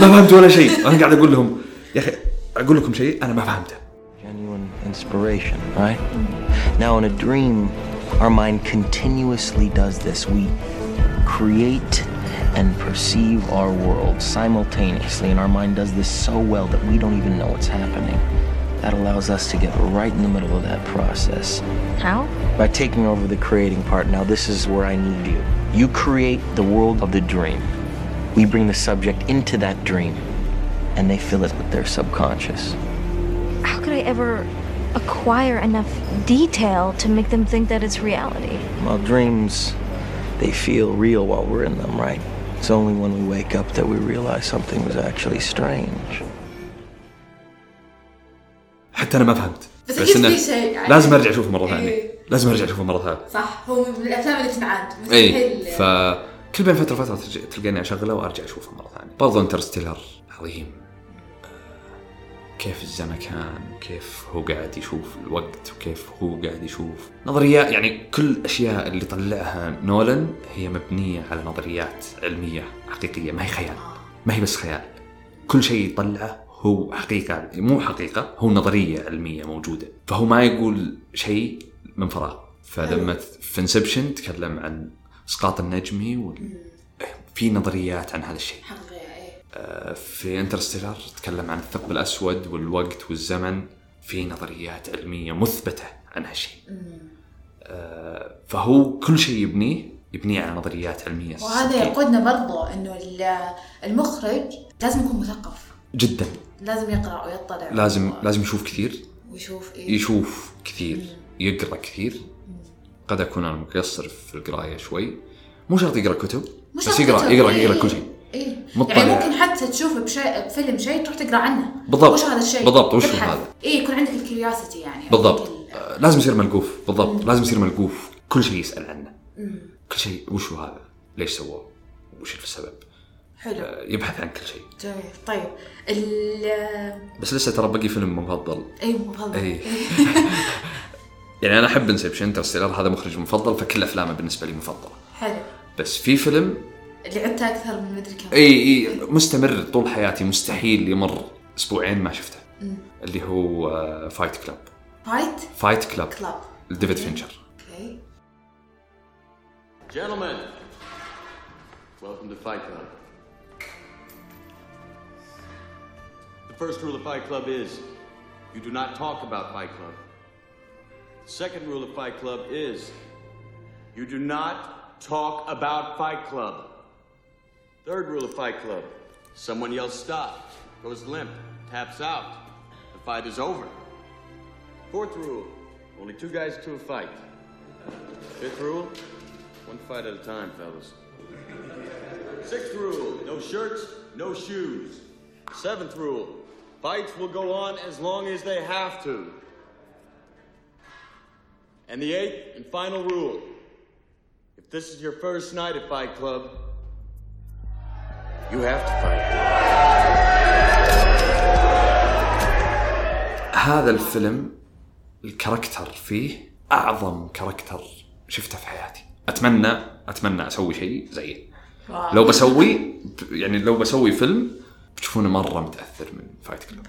ما فهمت ولا شيء أنا قاعد أقول لهم يا أخي أقول لكم شيء أنا ما فهمته Genuine inspiration, right? Now, in a dream, our mind continuously does this. We create and perceive our world simultaneously, and our mind does this so well that we don't even know what's happening. That allows us to get right in the middle of that process How? by taking over the creating part. Now, this is where I need you. You create the world of the dream. We bring the subject into that dream, and they fill it with their subconscious. How could I ever acquire enough detail to make them think that it's reality? Well, dreams, they feel real while we're in them, right? It's only when we wake up that we realize something was actually strange. حتى أنا ما فهمت. بس إنه في شيء يعني. لازم أرجع أشوفه مرة ثانية. إيه. لازم أرجع أشوفه مرة ثانية. صح هو من الأفلام اللي تنعاد اي فكل بين فترة وفترة تلقاني أشغله وأرجع أشوفه مرة ثانية. برضو انترستيلر عظيم. آه، كيف الزمكان وكيف هو قاعد يشوف الوقت وكيف هو قاعد يشوف نظريات. يعني كل الاشياء اللي طلعها نولان هي مبنية على نظريات علمية حقيقية. ما هي خيال. ما هي بس خيال. كل شيء يطلعه هو حقيقة مو حقيقة هو نظرية علمية موجودة. فهو ما يقول شيء من فراغ. فلما في Inception تكلم عن إسقاط النجمي وال... في نظريات عن هذا الشيء. حقيقة إيه. في Interstellar تكلم عن الثقب الأسود والوقت والزمن. في نظريات علمية مثبتة عن هالشيء. آه، فهو كل شيء يبنيه يبنيه على نظريات علمية وهذا. يقودنا برضو إنه ال- المخرج لازم يكون مثقف. جدا. لازم يقرأ ويطلع. لازم لازم يشوف كثير. ويشوف إيه. يشوف كثير. يقرأ كثير. قد أكون أنا مقصر في القراية شوي. مو شرط يقرأ كتب مش بس يقرا كتب، يقرا إيه. يقرا كل شيء. إيه. مطلع. يعني ممكن حتى تشوف بشيء بفيلم شيء تروح تقرأ عنه. بالضبط. وش هذا الشيء؟ بالضبط، وش. هذا؟ إيه يكون عندك الكيوريوسيتي يعني. بالضبط. ال- آه، لازم يصير ملقوف. بالضبط. لازم يصير ملقوف. كل شيء يسأل عنه. كل شيء وش هذا؟ ليش سووه؟ وش السبب؟ حلو. آه، يبحث عن كل شيء. جميل. طيب ال بس لسه ترى بقي فيلم مفضل. أيوه مفضل. اي يعني أنا أحب Inception Interstellar هذا مخرج مفضل فكل أفلامه بالنسبة لي مفضلة. حلو. بس في فيلم اللي عدته أكثر من مدري كم. اي اي مستمر طول حياتي مستحيل يمر أسبوعين ما شفته. اللي هو فايت كلاب فايت فايت كلاب كلاب لديفيد فينشر أوكي. Gentlemen, welcome to Fight Club. First rule of Fight Club is you do not talk about Fight Club. The second rule of Fight Club is you do not talk about Fight Club. Third rule of Fight Club someone yells stop, goes limp, taps out. The fight is over. Fourth rule only two guys to a fight. Fifth rule one fight at a time, fellas. Sixth rule no shirts, no shoes. Seventh rule fights will go on as long as they have to. And the eighth and final rule if this is your first night at Fight Club, you have to fight. هذا الفيلم الكاركتر فيه اعظم كاركتر شفته في حياتي اتمنى اتمنى اسوي شيء زيه لو بسوي يعني لو بسوي فيلم بتشوفونه مرة متأثر من Fight Club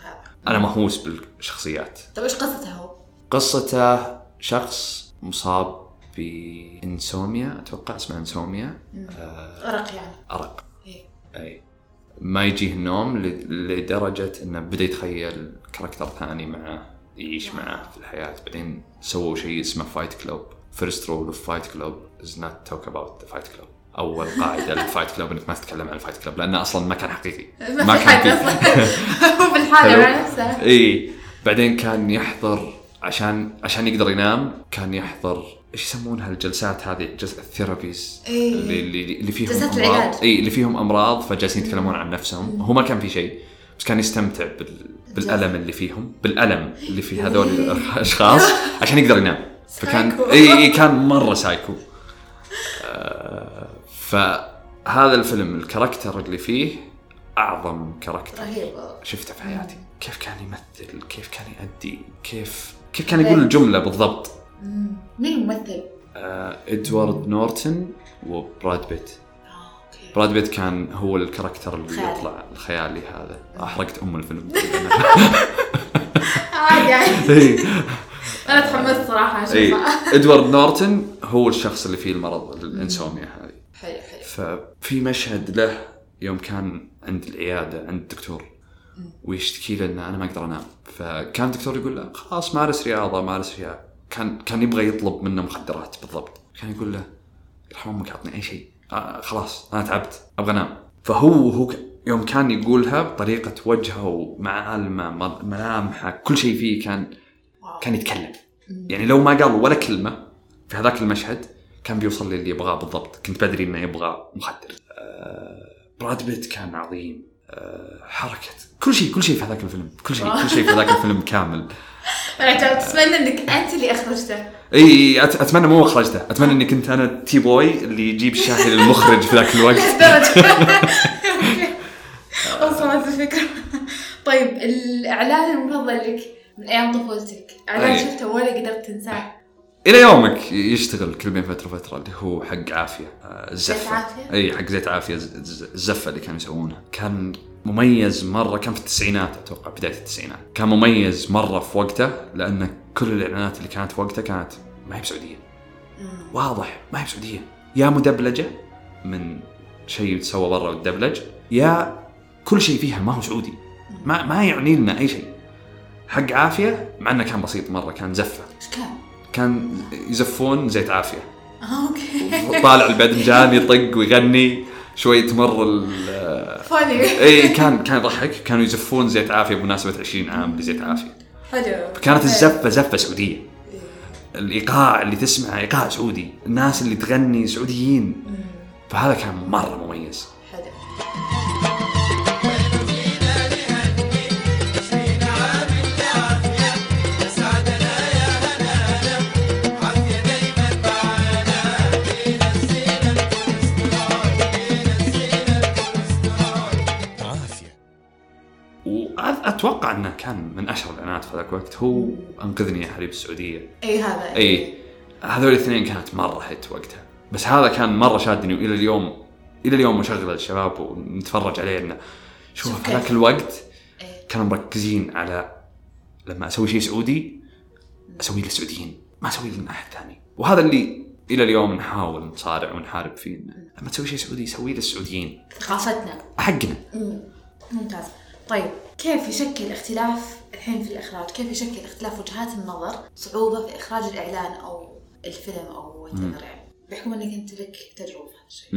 أنا مهووس بالشخصيات. طيب إيش قصته هو؟ قصته شخص مصاب ب insomnia أتوقع اسمها insomnia. غرق يعني. أرق. إيه. أي. ما يجيه النوم ل- لدرجة إنه بدأ يتخيل character ثاني معه يعيش معه في الحياة. بعدين سووا شيء اسمه Fight Club first rule of Fight Club is not talk about the Fight Club أول قاعدة لل Fight Club إنك ما تتكلم عن ال Fight Club لأنه أصلا ما كان حقيقي. ما في حد أصلا هو بالحاله. مع نفسه إي. بعدين كان يحضر عشان عشان يقدر ينام كان يحضر إيش يسمونها الجلسات هذه؟ جلسة ال therapies. إيه. اللي اللي اللي فيهم جلسات أمراض. العلاج. إي اللي فيهم أمراض فجالسين يتكلمون عن نفسهم. هو ما كان في شيء بس كان يستمتع بال بالألم اللي فيهم بالألم اللي في هذول الأشخاص عشان يقدر ينام. فكان. إي كان مرة سايكو. آه، فهذا الفيلم ال character اللي فيه أعظم كاركتر رهيب. شفته في حياتي. كيف كان يمثل؟ كيف كان يأدي؟ كيف كيف كان يقول الجملة بالضبط؟ مين الممثل؟ آه، إدوارد نورتن وبراد بيت. أوكي. براد بيت كان هو ال character اللي خيالي. يطلع الخيالي هذا. أحرقت أم الفيلم. عادي عادي إي. أنا تحمست صراحة اي اشوفها إدوارد نورتن هو الشخص اللي فيه المرض ال insomnia هذه. ففي مشهد له يوم كان عند العيادة عند الدكتور ويشتكي له ان أنا ما أقدر أنام. فكان الدكتور يقول له خلاص مارس رياضة مارس رياضة. كان كان يبغى يطلب منه مخدرات بالضبط. كان يقول له يرحم أمك أعطني أي شيء. آه خلاص أنا تعبت أبغى أنام. فهو هو يوم كان يقولها بطريقة وجهه ومعالمه مر- ملامحه كل شيء فيه كان كان يتكلم. يعني لو ما قال ولا كلمة في هذاك المشهد كان بيوصل للي يبغاه بالضبط. كنت بدري إنه يبغى مخدر. آه براد بيت كان عظيم. آه حركة. كل شيء كل شيء في هذاك الفيلم. كل شيء كل شيء في هذاك الفيلم كامل. أنا أتمنى إنك أنت اللي أخرجته. إي أتمنى مو أخرجته. أتمنى إني كنت أنا tea boy اللي يجيب الشاهي للمخرج في ذاك الوقت. وصلت الفكرة. طيب الإعلان المفضل لك من أيام طفولتك. إعلان. شفته ولا قدرت تنساه؟ إلى يومك يشتغل كل بين فترة وفتره اللي هو حق عافية آه، الزفة. زيت عافية؟ إي حق زيت عافية الزفة اللي كانوا يسوونها كان مميز مرة كان في التسعينات أتوقع بداية التسعينات. كان مميز مرة في وقته لأن كل الإعلانات اللي كانت في وقته كانت ما هي بسعودية. واضح ما هي بسعودية. يا مدبلجة من شيء يتسوى برا والدبلج يا كل شيء فيها ما هو سعودي. ما ما يعني لنا أي شيء. حق عافية مع إنه كان بسيط مرة كان زفة. إيش كان؟ كان يزفون زيت عافية. آه أوكي. طالع الباذنجان يطق ويغني شوي تمر ال فاني. إي كان كان يضحك. كانوا يزفون زيت عافية بمناسبة 20 عام لزيت عافية. حلو. كانت الزفة زفة سعودية. الإيقاع اللي تسمعه إيقاع سعودي. الناس اللي تغني سعوديين. فهذا كان مرة مميز. حلو. واتوقع أنه كان من أشهر الإعلانات في ذاك الوقت هو أنقذني يا حبيب السعودية. إي هذا إي. هذول الاثنين كانت مرة هيت وقتها. بس هذا كان مرة شادني وإلى اليوم إلى اليوم اشغل الشباب ونتفرج عليه إنه شوف في ذاك. الوقت. كانوا مركزين على لما أسوي شيء سعودي اسويه للسعوديين ما اسويه لنا احد ثاني. وهذا اللي إلى اليوم نحاول نصارع ونحارب فيه لما تسوي شيء سعودي سويه للسعوديين. ثقافتنا حقنا مم. ممتاز. طيب كيف يشكل اختلاف الحين في الإخراج؟ كيف يشكل اختلاف وجهات النظر صعوبة في إخراج الإعلان أو الفيلم أو يعني؟ بحكم أنك أنت لك تجربة في هذا الشيء.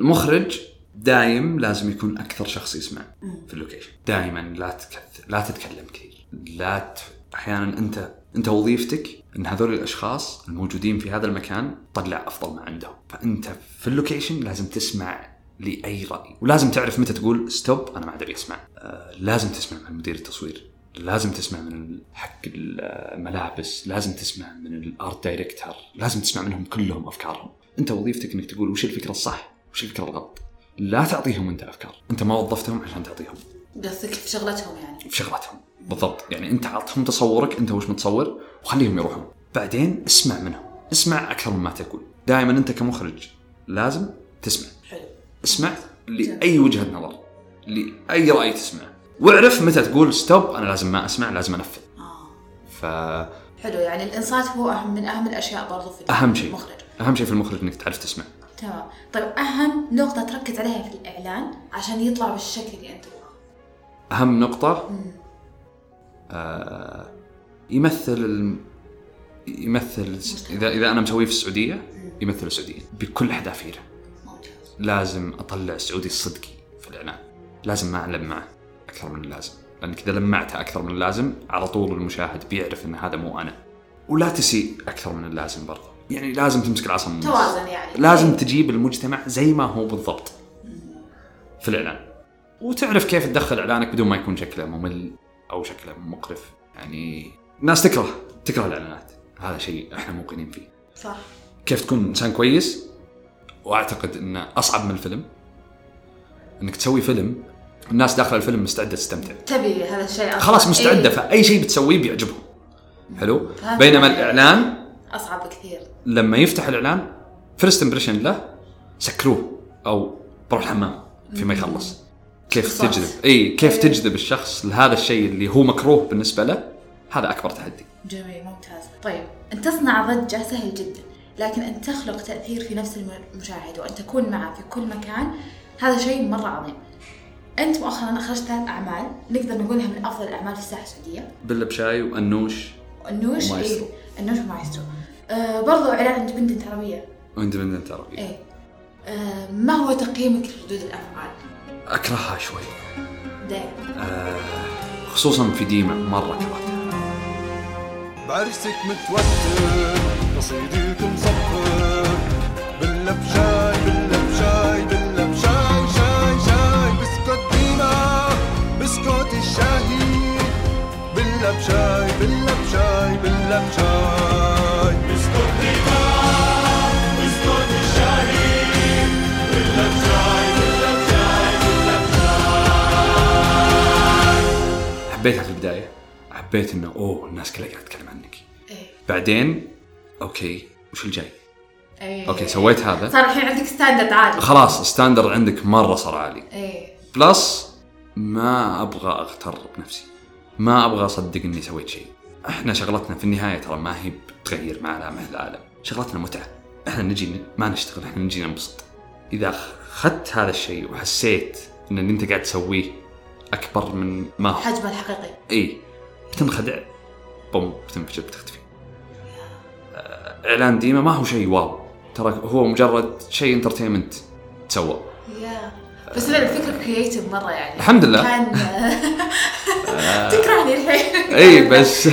المخرج دايم لازم يكون أكثر شخص يسمع في ال location. دائما لا تكثر لا تتكلم كثير. لا ت... أحيانا أنت أنت وظيفتك إن هذول الأشخاص الموجودين في هذا المكان طلع أفضل ما عندهم. فأنت في ال location لازم تسمع لأي رأي. ولازم تعرف متى تقول stop أنا ما عاد ابي اسمع آه لازم تسمع من مدير التصوير. لازم تسمع من حق الملابس. لازم تسمع من ال art director لازم تسمع منهم كلهم أفكارهم. أنت وظيفتك إنك تقول وش الفكرة الصح؟ وش الفكرة الغلط؟ لا تعطيهم أنت أفكار. أنت ما وظفتهم عشان تعطيهم. قصدك في شغلتهم يعني. في شغلاتهم بالضبط. يعني أنت عطهم تصورك أنت وش متصور وخليهم يروحون. بعدين اسمع منهم. اسمع أكثر مما تقول. دائما أنت كمخرج لازم تسمع. حلو. اسمع لأي وجهة نظر لأي رأي تسمع واعرف متى تقول ستوب أنا لازم ما أسمع لازم أنفذ. آه. ف حلو يعني الإنصات هو أهم من أهم الأشياء برضو في أهم شيء. المخرج. أهم شيء في المخرج إنك تعرف تسمع. تمام. طيب أهم نقطة تركز عليها في الإعلان عشان يطلع بالشكل اللي أنت تبغاه. أهم نقطة؟ آه يمثل الم... يمثل إذا إذا أنا مسويه في السعودية يمثل السعودية بكل حذافيره لازم أطلع السعودي الصدقي في الإعلان. لازم ما المعه أكثر من اللازم. لأنك إذا لمعته أكثر من اللازم على طول المشاهد بيعرف إن هذا مو أنا. ولا تسيء أكثر من اللازم برضه. يعني لازم تمسك العصا من. توازن يعني. لازم تجيب المجتمع زي ما هو بالضبط في الإعلان. وتعرف كيف تدخل إعلانك بدون ما يكون شكله ممل أو شكله مقرف. يعني الناس تكره تكره الإعلانات. هذا شيء إحنا موقنين فيه. صح. كيف تكون إنسان كويس وأعتقد انه أصعب من الفيلم. إنك تسوي فيلم الناس داخل الفيلم مستعدة تستمتع. تبي هذا الشيء أصلاً. خلاص مستعدة إيه. فأي شيء بتسويه بيعجبهم. حلو؟ بينما. الإعلان أصعب بكثير لما يفتح الإعلان first impression له سكروه أو بروح الحمام فيما يخلص. كيف بالضبط. تجذب؟ اي كيف إيه. تجذب الشخص لهذا الشيء اللي هو مكروه بالنسبة له؟ هذا أكبر تحدي. جميل ممتاز. طيب أن تصنع ضجة سهل جدا. لكن أن تخلق تأثير في نفس الم- المشاهد وأن تكون معه في كل مكان هذا شيء مرة عظيم. أنت مؤخرا أخرجت ثلاث أعمال نقدر نقولها من أفضل الأعمال في الساحة السعودية. بلا بشاي وانوش النوش ومايسترو. إيه النوش ومايسترو. آه برضو إعلان إندبندنت عربية. واندبندنت عربي إيه. آه ما هو تقييمك لردود الأفعال؟ أكرهها شوي. دائما. آه خصوصا في ديما مرة كرهتها. بعرسك متوتر مصفر بالله بشاي بالله بشاي بالله بشاي شاي شاي. بسكوت ديما بسكوت الشاهي بالله بشاي بالله بشاي بالله بشاي بسكوت ديما بسكوت الشاهي بالله بشاي بالله بشاي بالله حبيتها في البداية؟ حبيت إنه أوه الناس كلها قاعدة تتكلم عنك. إيه. بعدين؟ أوكي وش الجاي؟ إيه. أوكي سويت هذا. صار الحين عندك standard عالي. خلاص standard عندك مرة صار عالي. إيه. plus ما أبغى أغتر بنفسي. ما أبغى أصدق إني سويت شيء. إحنا شغلتنا في النهاية ترى ما هي بتغير ملامح العالم شغلتنا متعة. إحنا نجي ما نشتغل إحنا نجي ننبسط. إذا أخذت هذا الشيء وحسيت إن اللي أنت قاعد تسويه أكبر من ما هو. حجمه الحقيقي. إي. بتنخدع. boom بتنفجر بتختفي. إعلان ديما ما هو شيء wow. ترى هو مجرد شيء entertainment تسوى. yeah. بس لا الفكرة creative مرة يعني. الحمد لله. كان تكرهني الحين. إي بس.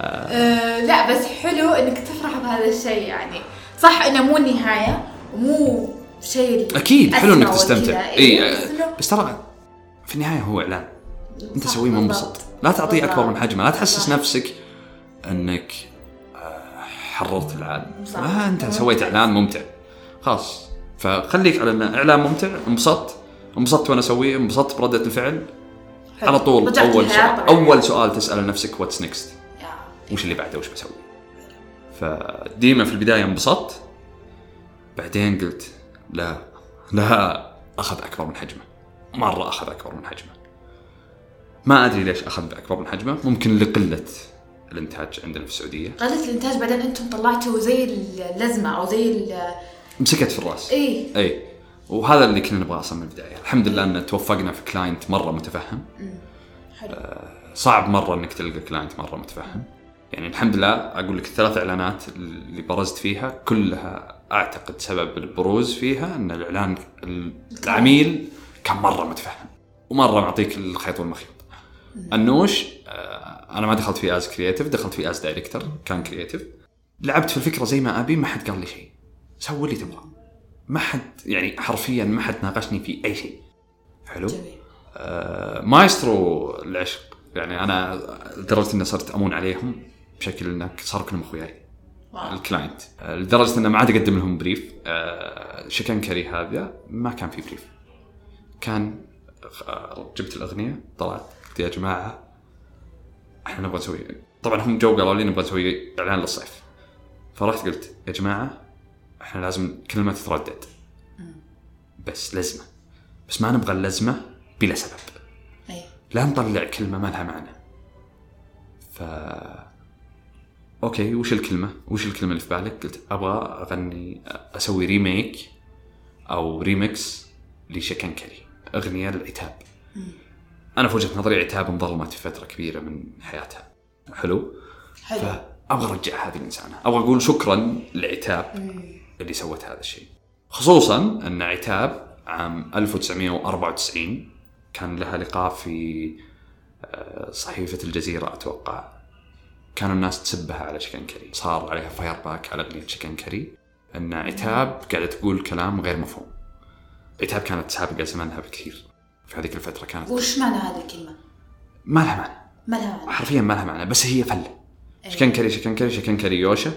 آه، لا بس حلو إنك تفرح بهذا الشيء يعني. صح إنه مو النهاية ومو شيء أكيد حلو إنك تستمتع. إي إيه، آه، بس ترى في النهاية هو إعلان. أنت صح، سويه منبسط. لا تعطيه أكبر. من حجمه. لا تحسس. نفسك إنك آه، حررت العالم صح. لا أنت سويت إعلان ممتع. خلاص. فخليك على انه إعلان ممتع انبسطت. انبسطت وأنا أسويه انبسطت بردة الفعل. على طول أول سؤال. أول سؤال تساله لنفسك what's next yeah. وش اللي بعده؟ وش بسوي؟ فديما في البداية انبسطت. بعدين قلت لا لا أخذ أكبر من حجمه. مرة أخذ أكبر من حجمه. ما أدري ليش أخذ أكبر من حجمه. ممكن لقلة الانتاج عندنا في السعودية. قلة الانتاج بعدين أنتم طلعتوا زي اللزمة أو زي مسكت في الرأس. إيه إي. وهذا اللي كنا نبغاه أصلا من البداية. الحمد لله إن توفقنا في client مرة متفهم. حلو. صعب مرة إنك تلقى client مرة متفهم. يعني الحمد لله أقول لك الثلاث إعلانات اللي برزت فيها كلها أعتقد سبب البروز فيها إن الإعلان العميل كان مرة متفهم. ومرة معطيك الخيط والمخيط. النوش آه، أنا ما دخلت فيه as creative دخلت فيه as director كان creative لعبت في الفكرة زي ما أبي ما حد قال لي شيء. سوي اللي تبغاه ما حد يعني حرفيا ما حد ناقشني في أي شيء. حلو؟ جميل. آه، مايسترو العشق. يعني أنا لدرجة إني صرت أمون عليهم بشكل إنك صاروا كلهم أخوياي. ال client. آه، لدرجة إنه ما عاد أقدم لهم brief آه، شكن كري هذا ما كان في brief كان آه، جبت الأغنية طلعت. قلت يا جماعة إحنا نبغى نسوي طبعا هم جو قالوا لي نبغى نسوي إعلان للصيف. فرحت قلت يا جماعة إحنا لازم كلمه تتردد. بس لزمة. بس ما نبغى اللزمة بلا سبب. إيه. لا نطلع كلمة ما لها معنى. ف okay وش الكلمة؟ وش الكلمة اللي في بالك؟ قلت أبغى أغني أسوي remake أو ريمكس لشكن كري أغنية للعتاب. أنا في وجهة نظري عتاب انظلمت في فترة كبيرة من حياتها. حلو؟ حلو. فأبغى أرجع هذه الإنسانة. أبغى أقول شكرا لعتاب اللي سوت هذا الشيء. خصوصا أن عتاب عام 1994 كان لها لقاء في آه، صحيفة الجزيرة أتوقع. كانوا الناس تسبها على شكن كري صار عليها fire back على أغنية شكن كري أن عتاب قاعدة تقول كلام غير مفهوم. عتاب كانت سابقة زمانها بكثير. في هذيك الفترة كانت. وش معنى هذه الكلمة؟ ما لها معنى. ما لها معنى. حرفيا ما لها معنى بس هي فله شكن كري شكن كري شكن كري يوشا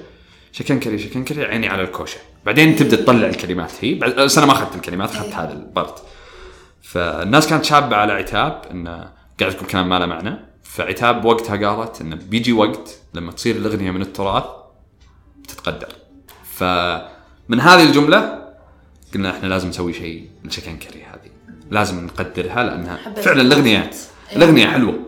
شكن كري شكن كري عيني على الكوشة. بعدين تبدأ تطلع الكلمات هي. بعد بس أنا ما أخذت الكلمات أخذت هذا ال part فالناس كانت شابة على عتاب انه قاعد تقول كلام ما له معنى. فعتاب وقتها قالت انه بيجي وقت لما تصير الأغنية من التراث بتتقدر فمن هذه الجملة قلنا إحنا لازم نسوي شيء لشكن كري هذه. لازم نقدرها لأنها فعلا الاغنيه. الأغنية. حلوة.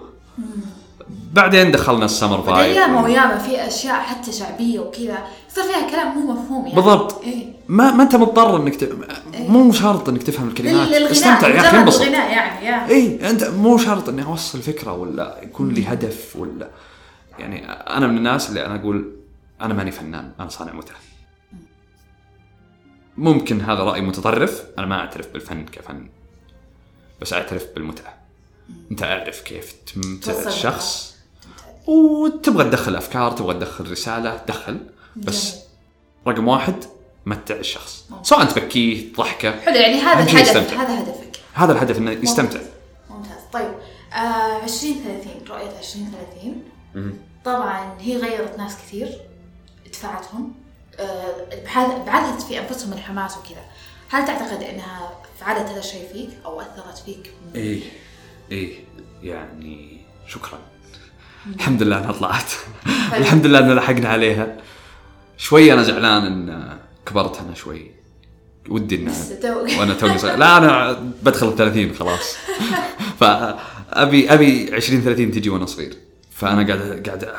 بعدين دخلنا ال summer vibe ياما وياما في أشياء حتى شعبية وكذا يصير فيها كلام مو مفهوم يعني. بالضبط. إيه. ما ما أنت مضطر إنك ت... مو شرط إنك تفهم الكلمات للغناء استمتع يا أخي انبسط. الغناء يعني يا. اي أنت مو شرط إني أوصل فكرة ولا يكون لي هدف ولا يعني أنا من الناس اللي أنا أقول أنا ماني فنان أنا صانع متعة. ممكن هذا رأي متطرف أنا ما أعترف بالفن كفن. بس اعترف بالمتعة. انت اعرف كيف تمتع الشخص. وتبغى تدخل أفكار تبغى تدخل رسالة دخل. بس رقم واحد متع الشخص. سواء تبكيه تضحكه حلو يعني هذا الهدف يستمتع. هذا هدفك. هذا الهدف إنه يستمتع. ممتاز. طيب آه 2030 رؤية 2030 طبعا هي غيرت ناس كثير دفعتهم. آه بعثت في أنفسهم الحماس وكذا. هل تعتقد إنها فعلت هذا الشيء فيك أو أثرت فيك. إيه إيه يعني شكرا. الحمد لله انها طلعت. الحمد لله ان لحقنا عليها. شوي أنا زعلان إن كبرت أنا شوي. ودي إن وأنا توني صغير. لا أنا بدخل ال 30 خلاص. فابي أبي 20 30 تجي وأنا صغير. فأنا قاعد قاعد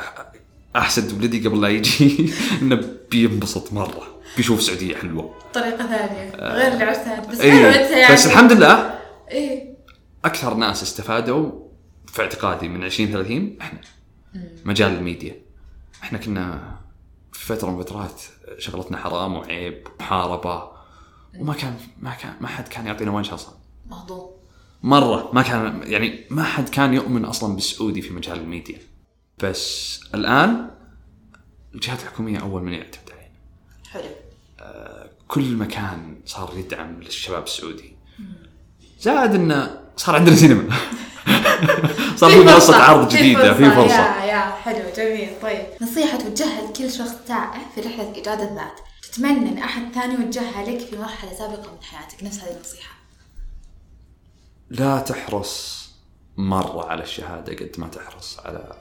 أحسد ولدي قبل لا يجي. إنه بينبسط مرة. بيشوف سعودية حلوة. طريقة ثانية غير العرسان بس انت يعني آه. بس الحمد لله إيه. أكثر ناس استفادوا في اعتقادي من 20 30 إحنا. مجال الميديا. إحنا كنا في فترة من فترات شغلتنا حرام وعيب ومحاربه وما كان ما كان ما حد كان يعطينا وين أصلا مهضوم. مرة ما كان يعني ما حد كان يؤمن أصلا بالسعودي في مجال الميديا. بس الآن الجهات الحكومية أول من يعتمد علينا حلو. كل مكان صار يدعم للشباب السعودي. زائد انه صار عندنا سينما. صار في منصة عرض جديدة في فرصة. يا يا حلو جميل طيب. نصيحة توجهها لكل شخص تائه في رحلة إيجاد الذات. تتمنى إن أحد ثاني يوجهها لك في مرحلة سابقة من حياتك نفس هذه النصيحة. لا تحرص مرة على الشهادة قد ما تحرص على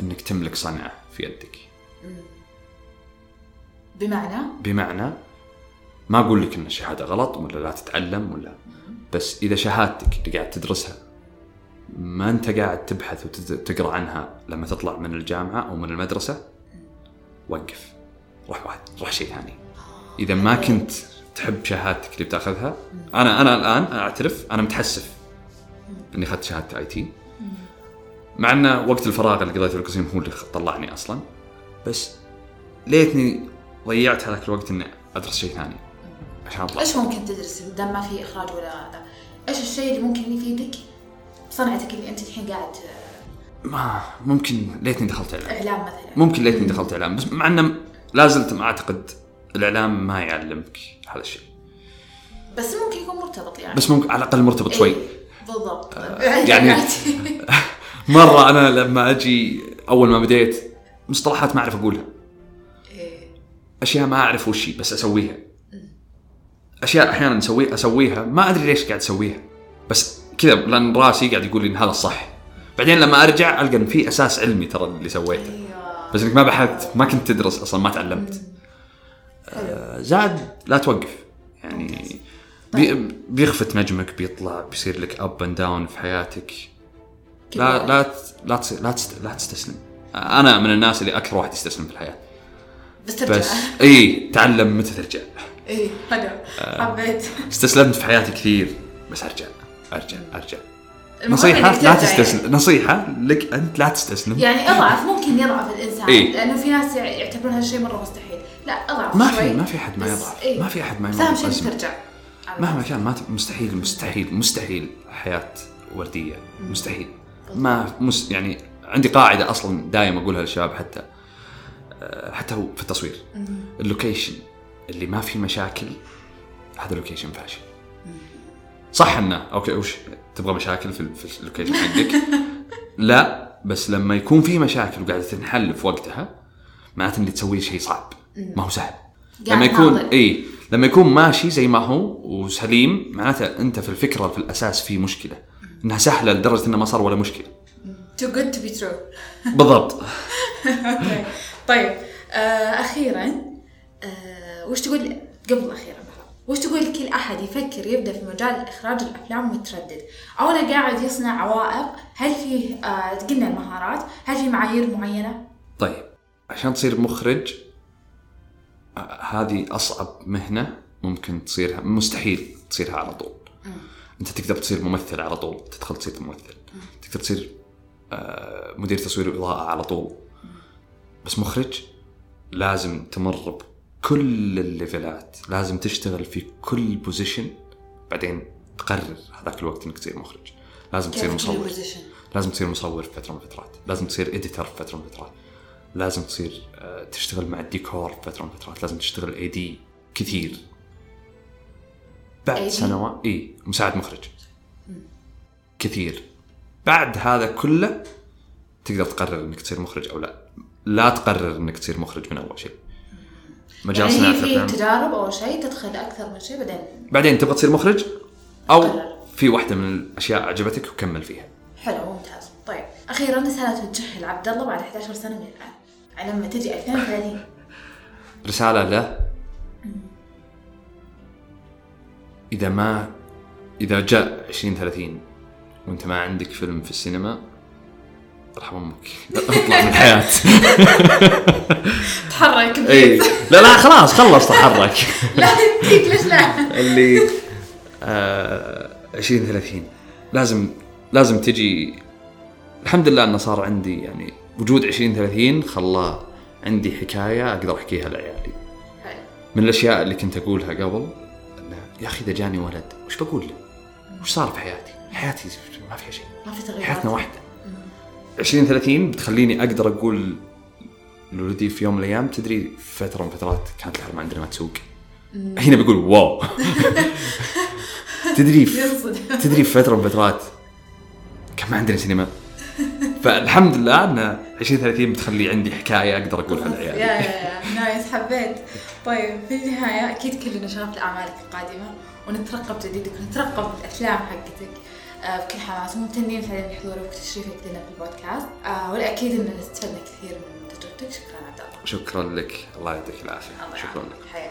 إنك تملك صنعة في يدك. بمعنى؟ بمعنى ما أقول لك إن الشهادة غلط ولا لا تتعلم ولا بس إذا شهادتك اللي قاعد تدرسها ما أنت قاعد تبحث وتقرأ عنها لما تطلع من الجامعة أو من المدرسة وقف روح واحد روح شيء ثاني. إذا ما كنت تحب شهادتك اللي بتأخذها أنا أنا الآن أعترف أنا متحسف إني أخذت شهادة آي تي. مع إن وقت الفراغ اللي قضيته القسم هو اللي طلعني أصلا. بس ليتني ضيعت هذاك الوقت إني أدرس شيء ثاني. عشان اطلع إيش ممكن تدرس؟ دام ما في إخراج ولا هذا. إيش الشيء اللي ممكن يفيدك؟ بصنعتك اللي أنت الحين قاعد ما ممكن ليتني دخلت إعلام. إعلام مثلا. ممكن ليتني دخلت إعلام بس مع إنه لا زلت أعتقد الإعلام ما يعلمك هذا الشيء. بس ممكن يكون مرتبط يعني. بس ممكن على الأقل مرتبط شوي. إيه، بالضبط يعني مرة أنا لما أجي أول ما بديت مصطلحات ما أعرف أقولها. إيه. أشياء ما أعرف وش بس أسويها. أشياء أحيانا أسوي أسويها. ما أدري ليش قاعد اسويها بس كذا لأن راسي قاعد يقول لي إن هذا الصح. بعدين لما أرجع ألقى إن في أساس علمي ترى اللي سويته. أيوة. بس إنك ما بحثت ما كنت تدرس أصلا ما تعلمت. آه، زاد لا توقف. يعني بي بيخفت نجمك بيطلع بيصير لك up and down في حياتك. لا لا لا تصير لا تست- لا تستسلم. أنا من الناس اللي أكثر واحد يستسلم في الحياة. بس ترجع بس إي تعلم متى ترجع. إيه حلو. آه. حبيت. استسلمت في حياتي كثير بس أرجع أرجع أرجع. نصيحة لا ترجع تستسلم. نصيحة لك أنت لا تستسلم. يعني أضعف ممكن يضعف الإنسان إيه. لأنه في ناس يعتبرون هذا الشيء مرة مستحيل. لا أضعف ما في ما في احد ما بس يضعف. إيه. ما في أحد ما بس يمر أهم شيء. ترجع. مهما كان ما مستحيل مستحيل مستحيل حياة وردية. مستحيل. ما مس يعني عندي قاعدة أصلا دائما أقولها للشباب حتى. حتى هو في التصوير. ال location اللي ما فيه مشاكل هذا location فاشل. صح أنه okay وش تبغى مشاكل في, ال- في ال location حقك لا بس لما يكون في مشاكل وقاعدة تنحل في وقتها معناته اللي تسويه شيء صعب. ما هو سهل. لما يكون. اي لما يكون ماشي زي ما هو وسليم معناته أنت في الفكرة في الأساس في مشكلة. إنها سهلة لدرجة إنه ما صار ولا مشكلة. Too good to be true. بالضبط. okay طيب آه أخيرا آه وش تقول قبل أخيرا وش تقول لكل أحد يفكر يبدأ في مجال إخراج الأفلام ومتردد أو أنا قاعد يصنع عوائق هل في آه قلنا المهارات هل في معايير معينة؟ طيب عشان تصير مخرج آه، هذه أصعب مهنة ممكن تصيرها مستحيل تصيرها على طول. أنت تقدر تصير ممثل على طول تدخل تصير ممثل. تقدر تصير آه، مدير تصوير وإضاءة على طول. بس مخرج لازم تمر بكل الليفلات لازم تشتغل في كل position بعدين تقرر هذاك الوقت إنك تصير مخرج. لازم تصير مصور؟ لازم تصير مصور في فترة من الفترات. لازم تصير editor في فترة من الفترات. لازم تصير آه، تشتغل مع الديكور في فترة من الفترات. لازم تشتغل AD كثير. بعد؟ سنوات إي مساعد مخرج. كثير. بعد هذا كله تقدر تقرر إنك تصير مخرج أو لا. لا تقرر إنك تصير مخرج من أول شيء. مجال يعني صناعه هي في الافلام تجارب أو شيء تدخل أكثر من شيء بعدين؟ بعدين تبغى تصير مخرج؟ أو قرر. في واحدة من الأشياء عجبتك وكمل فيها. حلو ممتاز. طيب أخيرا رسالة توجهها لعبد الله بعد 11 سنة من الآن. على لما تجي 2030 رسالة له إذا ما إذا جاء 2030 وأنت ما عندك فيلم في السينما ارحم أمك. اطلع من الحياة. تحرك. إي. لا لا خلاص خلص تحرك. لا تجيك ليش لا؟ اللي آه 2030 لازم لازم تجي. الحمد لله إنه صار عندي يعني وجود 2030 خلاه عندي حكاية أقدر أحكيها لعيالي. من الأشياء اللي كنت أقولها قبل إنه يا أخي إذا جاني ولد وش بقول له؟ وش صار في حياتي؟ حياتي ما فيها شيء. ما في تغييرات. حياتنا واحدة. 2030 بتخليني أقدر أقول لولدي في يوم من الأيام تدري فترة من فترات كانت الحرمه عندنا ما تسوق. هنا بيقول واو. تدري. تدري في فترة من فترات كان ما عندنا سينما. فالحمد لله إن 2030 بتخلي عندي حكاية أقدر اقولها يا لعيالي يا يا نايس. حبيت. طيب في النهاية أكيد كلنا شغف لأعمالك القادمة ونترقب جديدك ونترقب الأفلام حقتك. بكل حماس وممتنين فعلا لحضورك وتشريفك لنا في البودكاست. آه، والأكيد إننا استفدنا كثير من تجربتك. شكرا عبد الله. شكرا لك. الله يعطيك العافية. شكرا. لك. حياك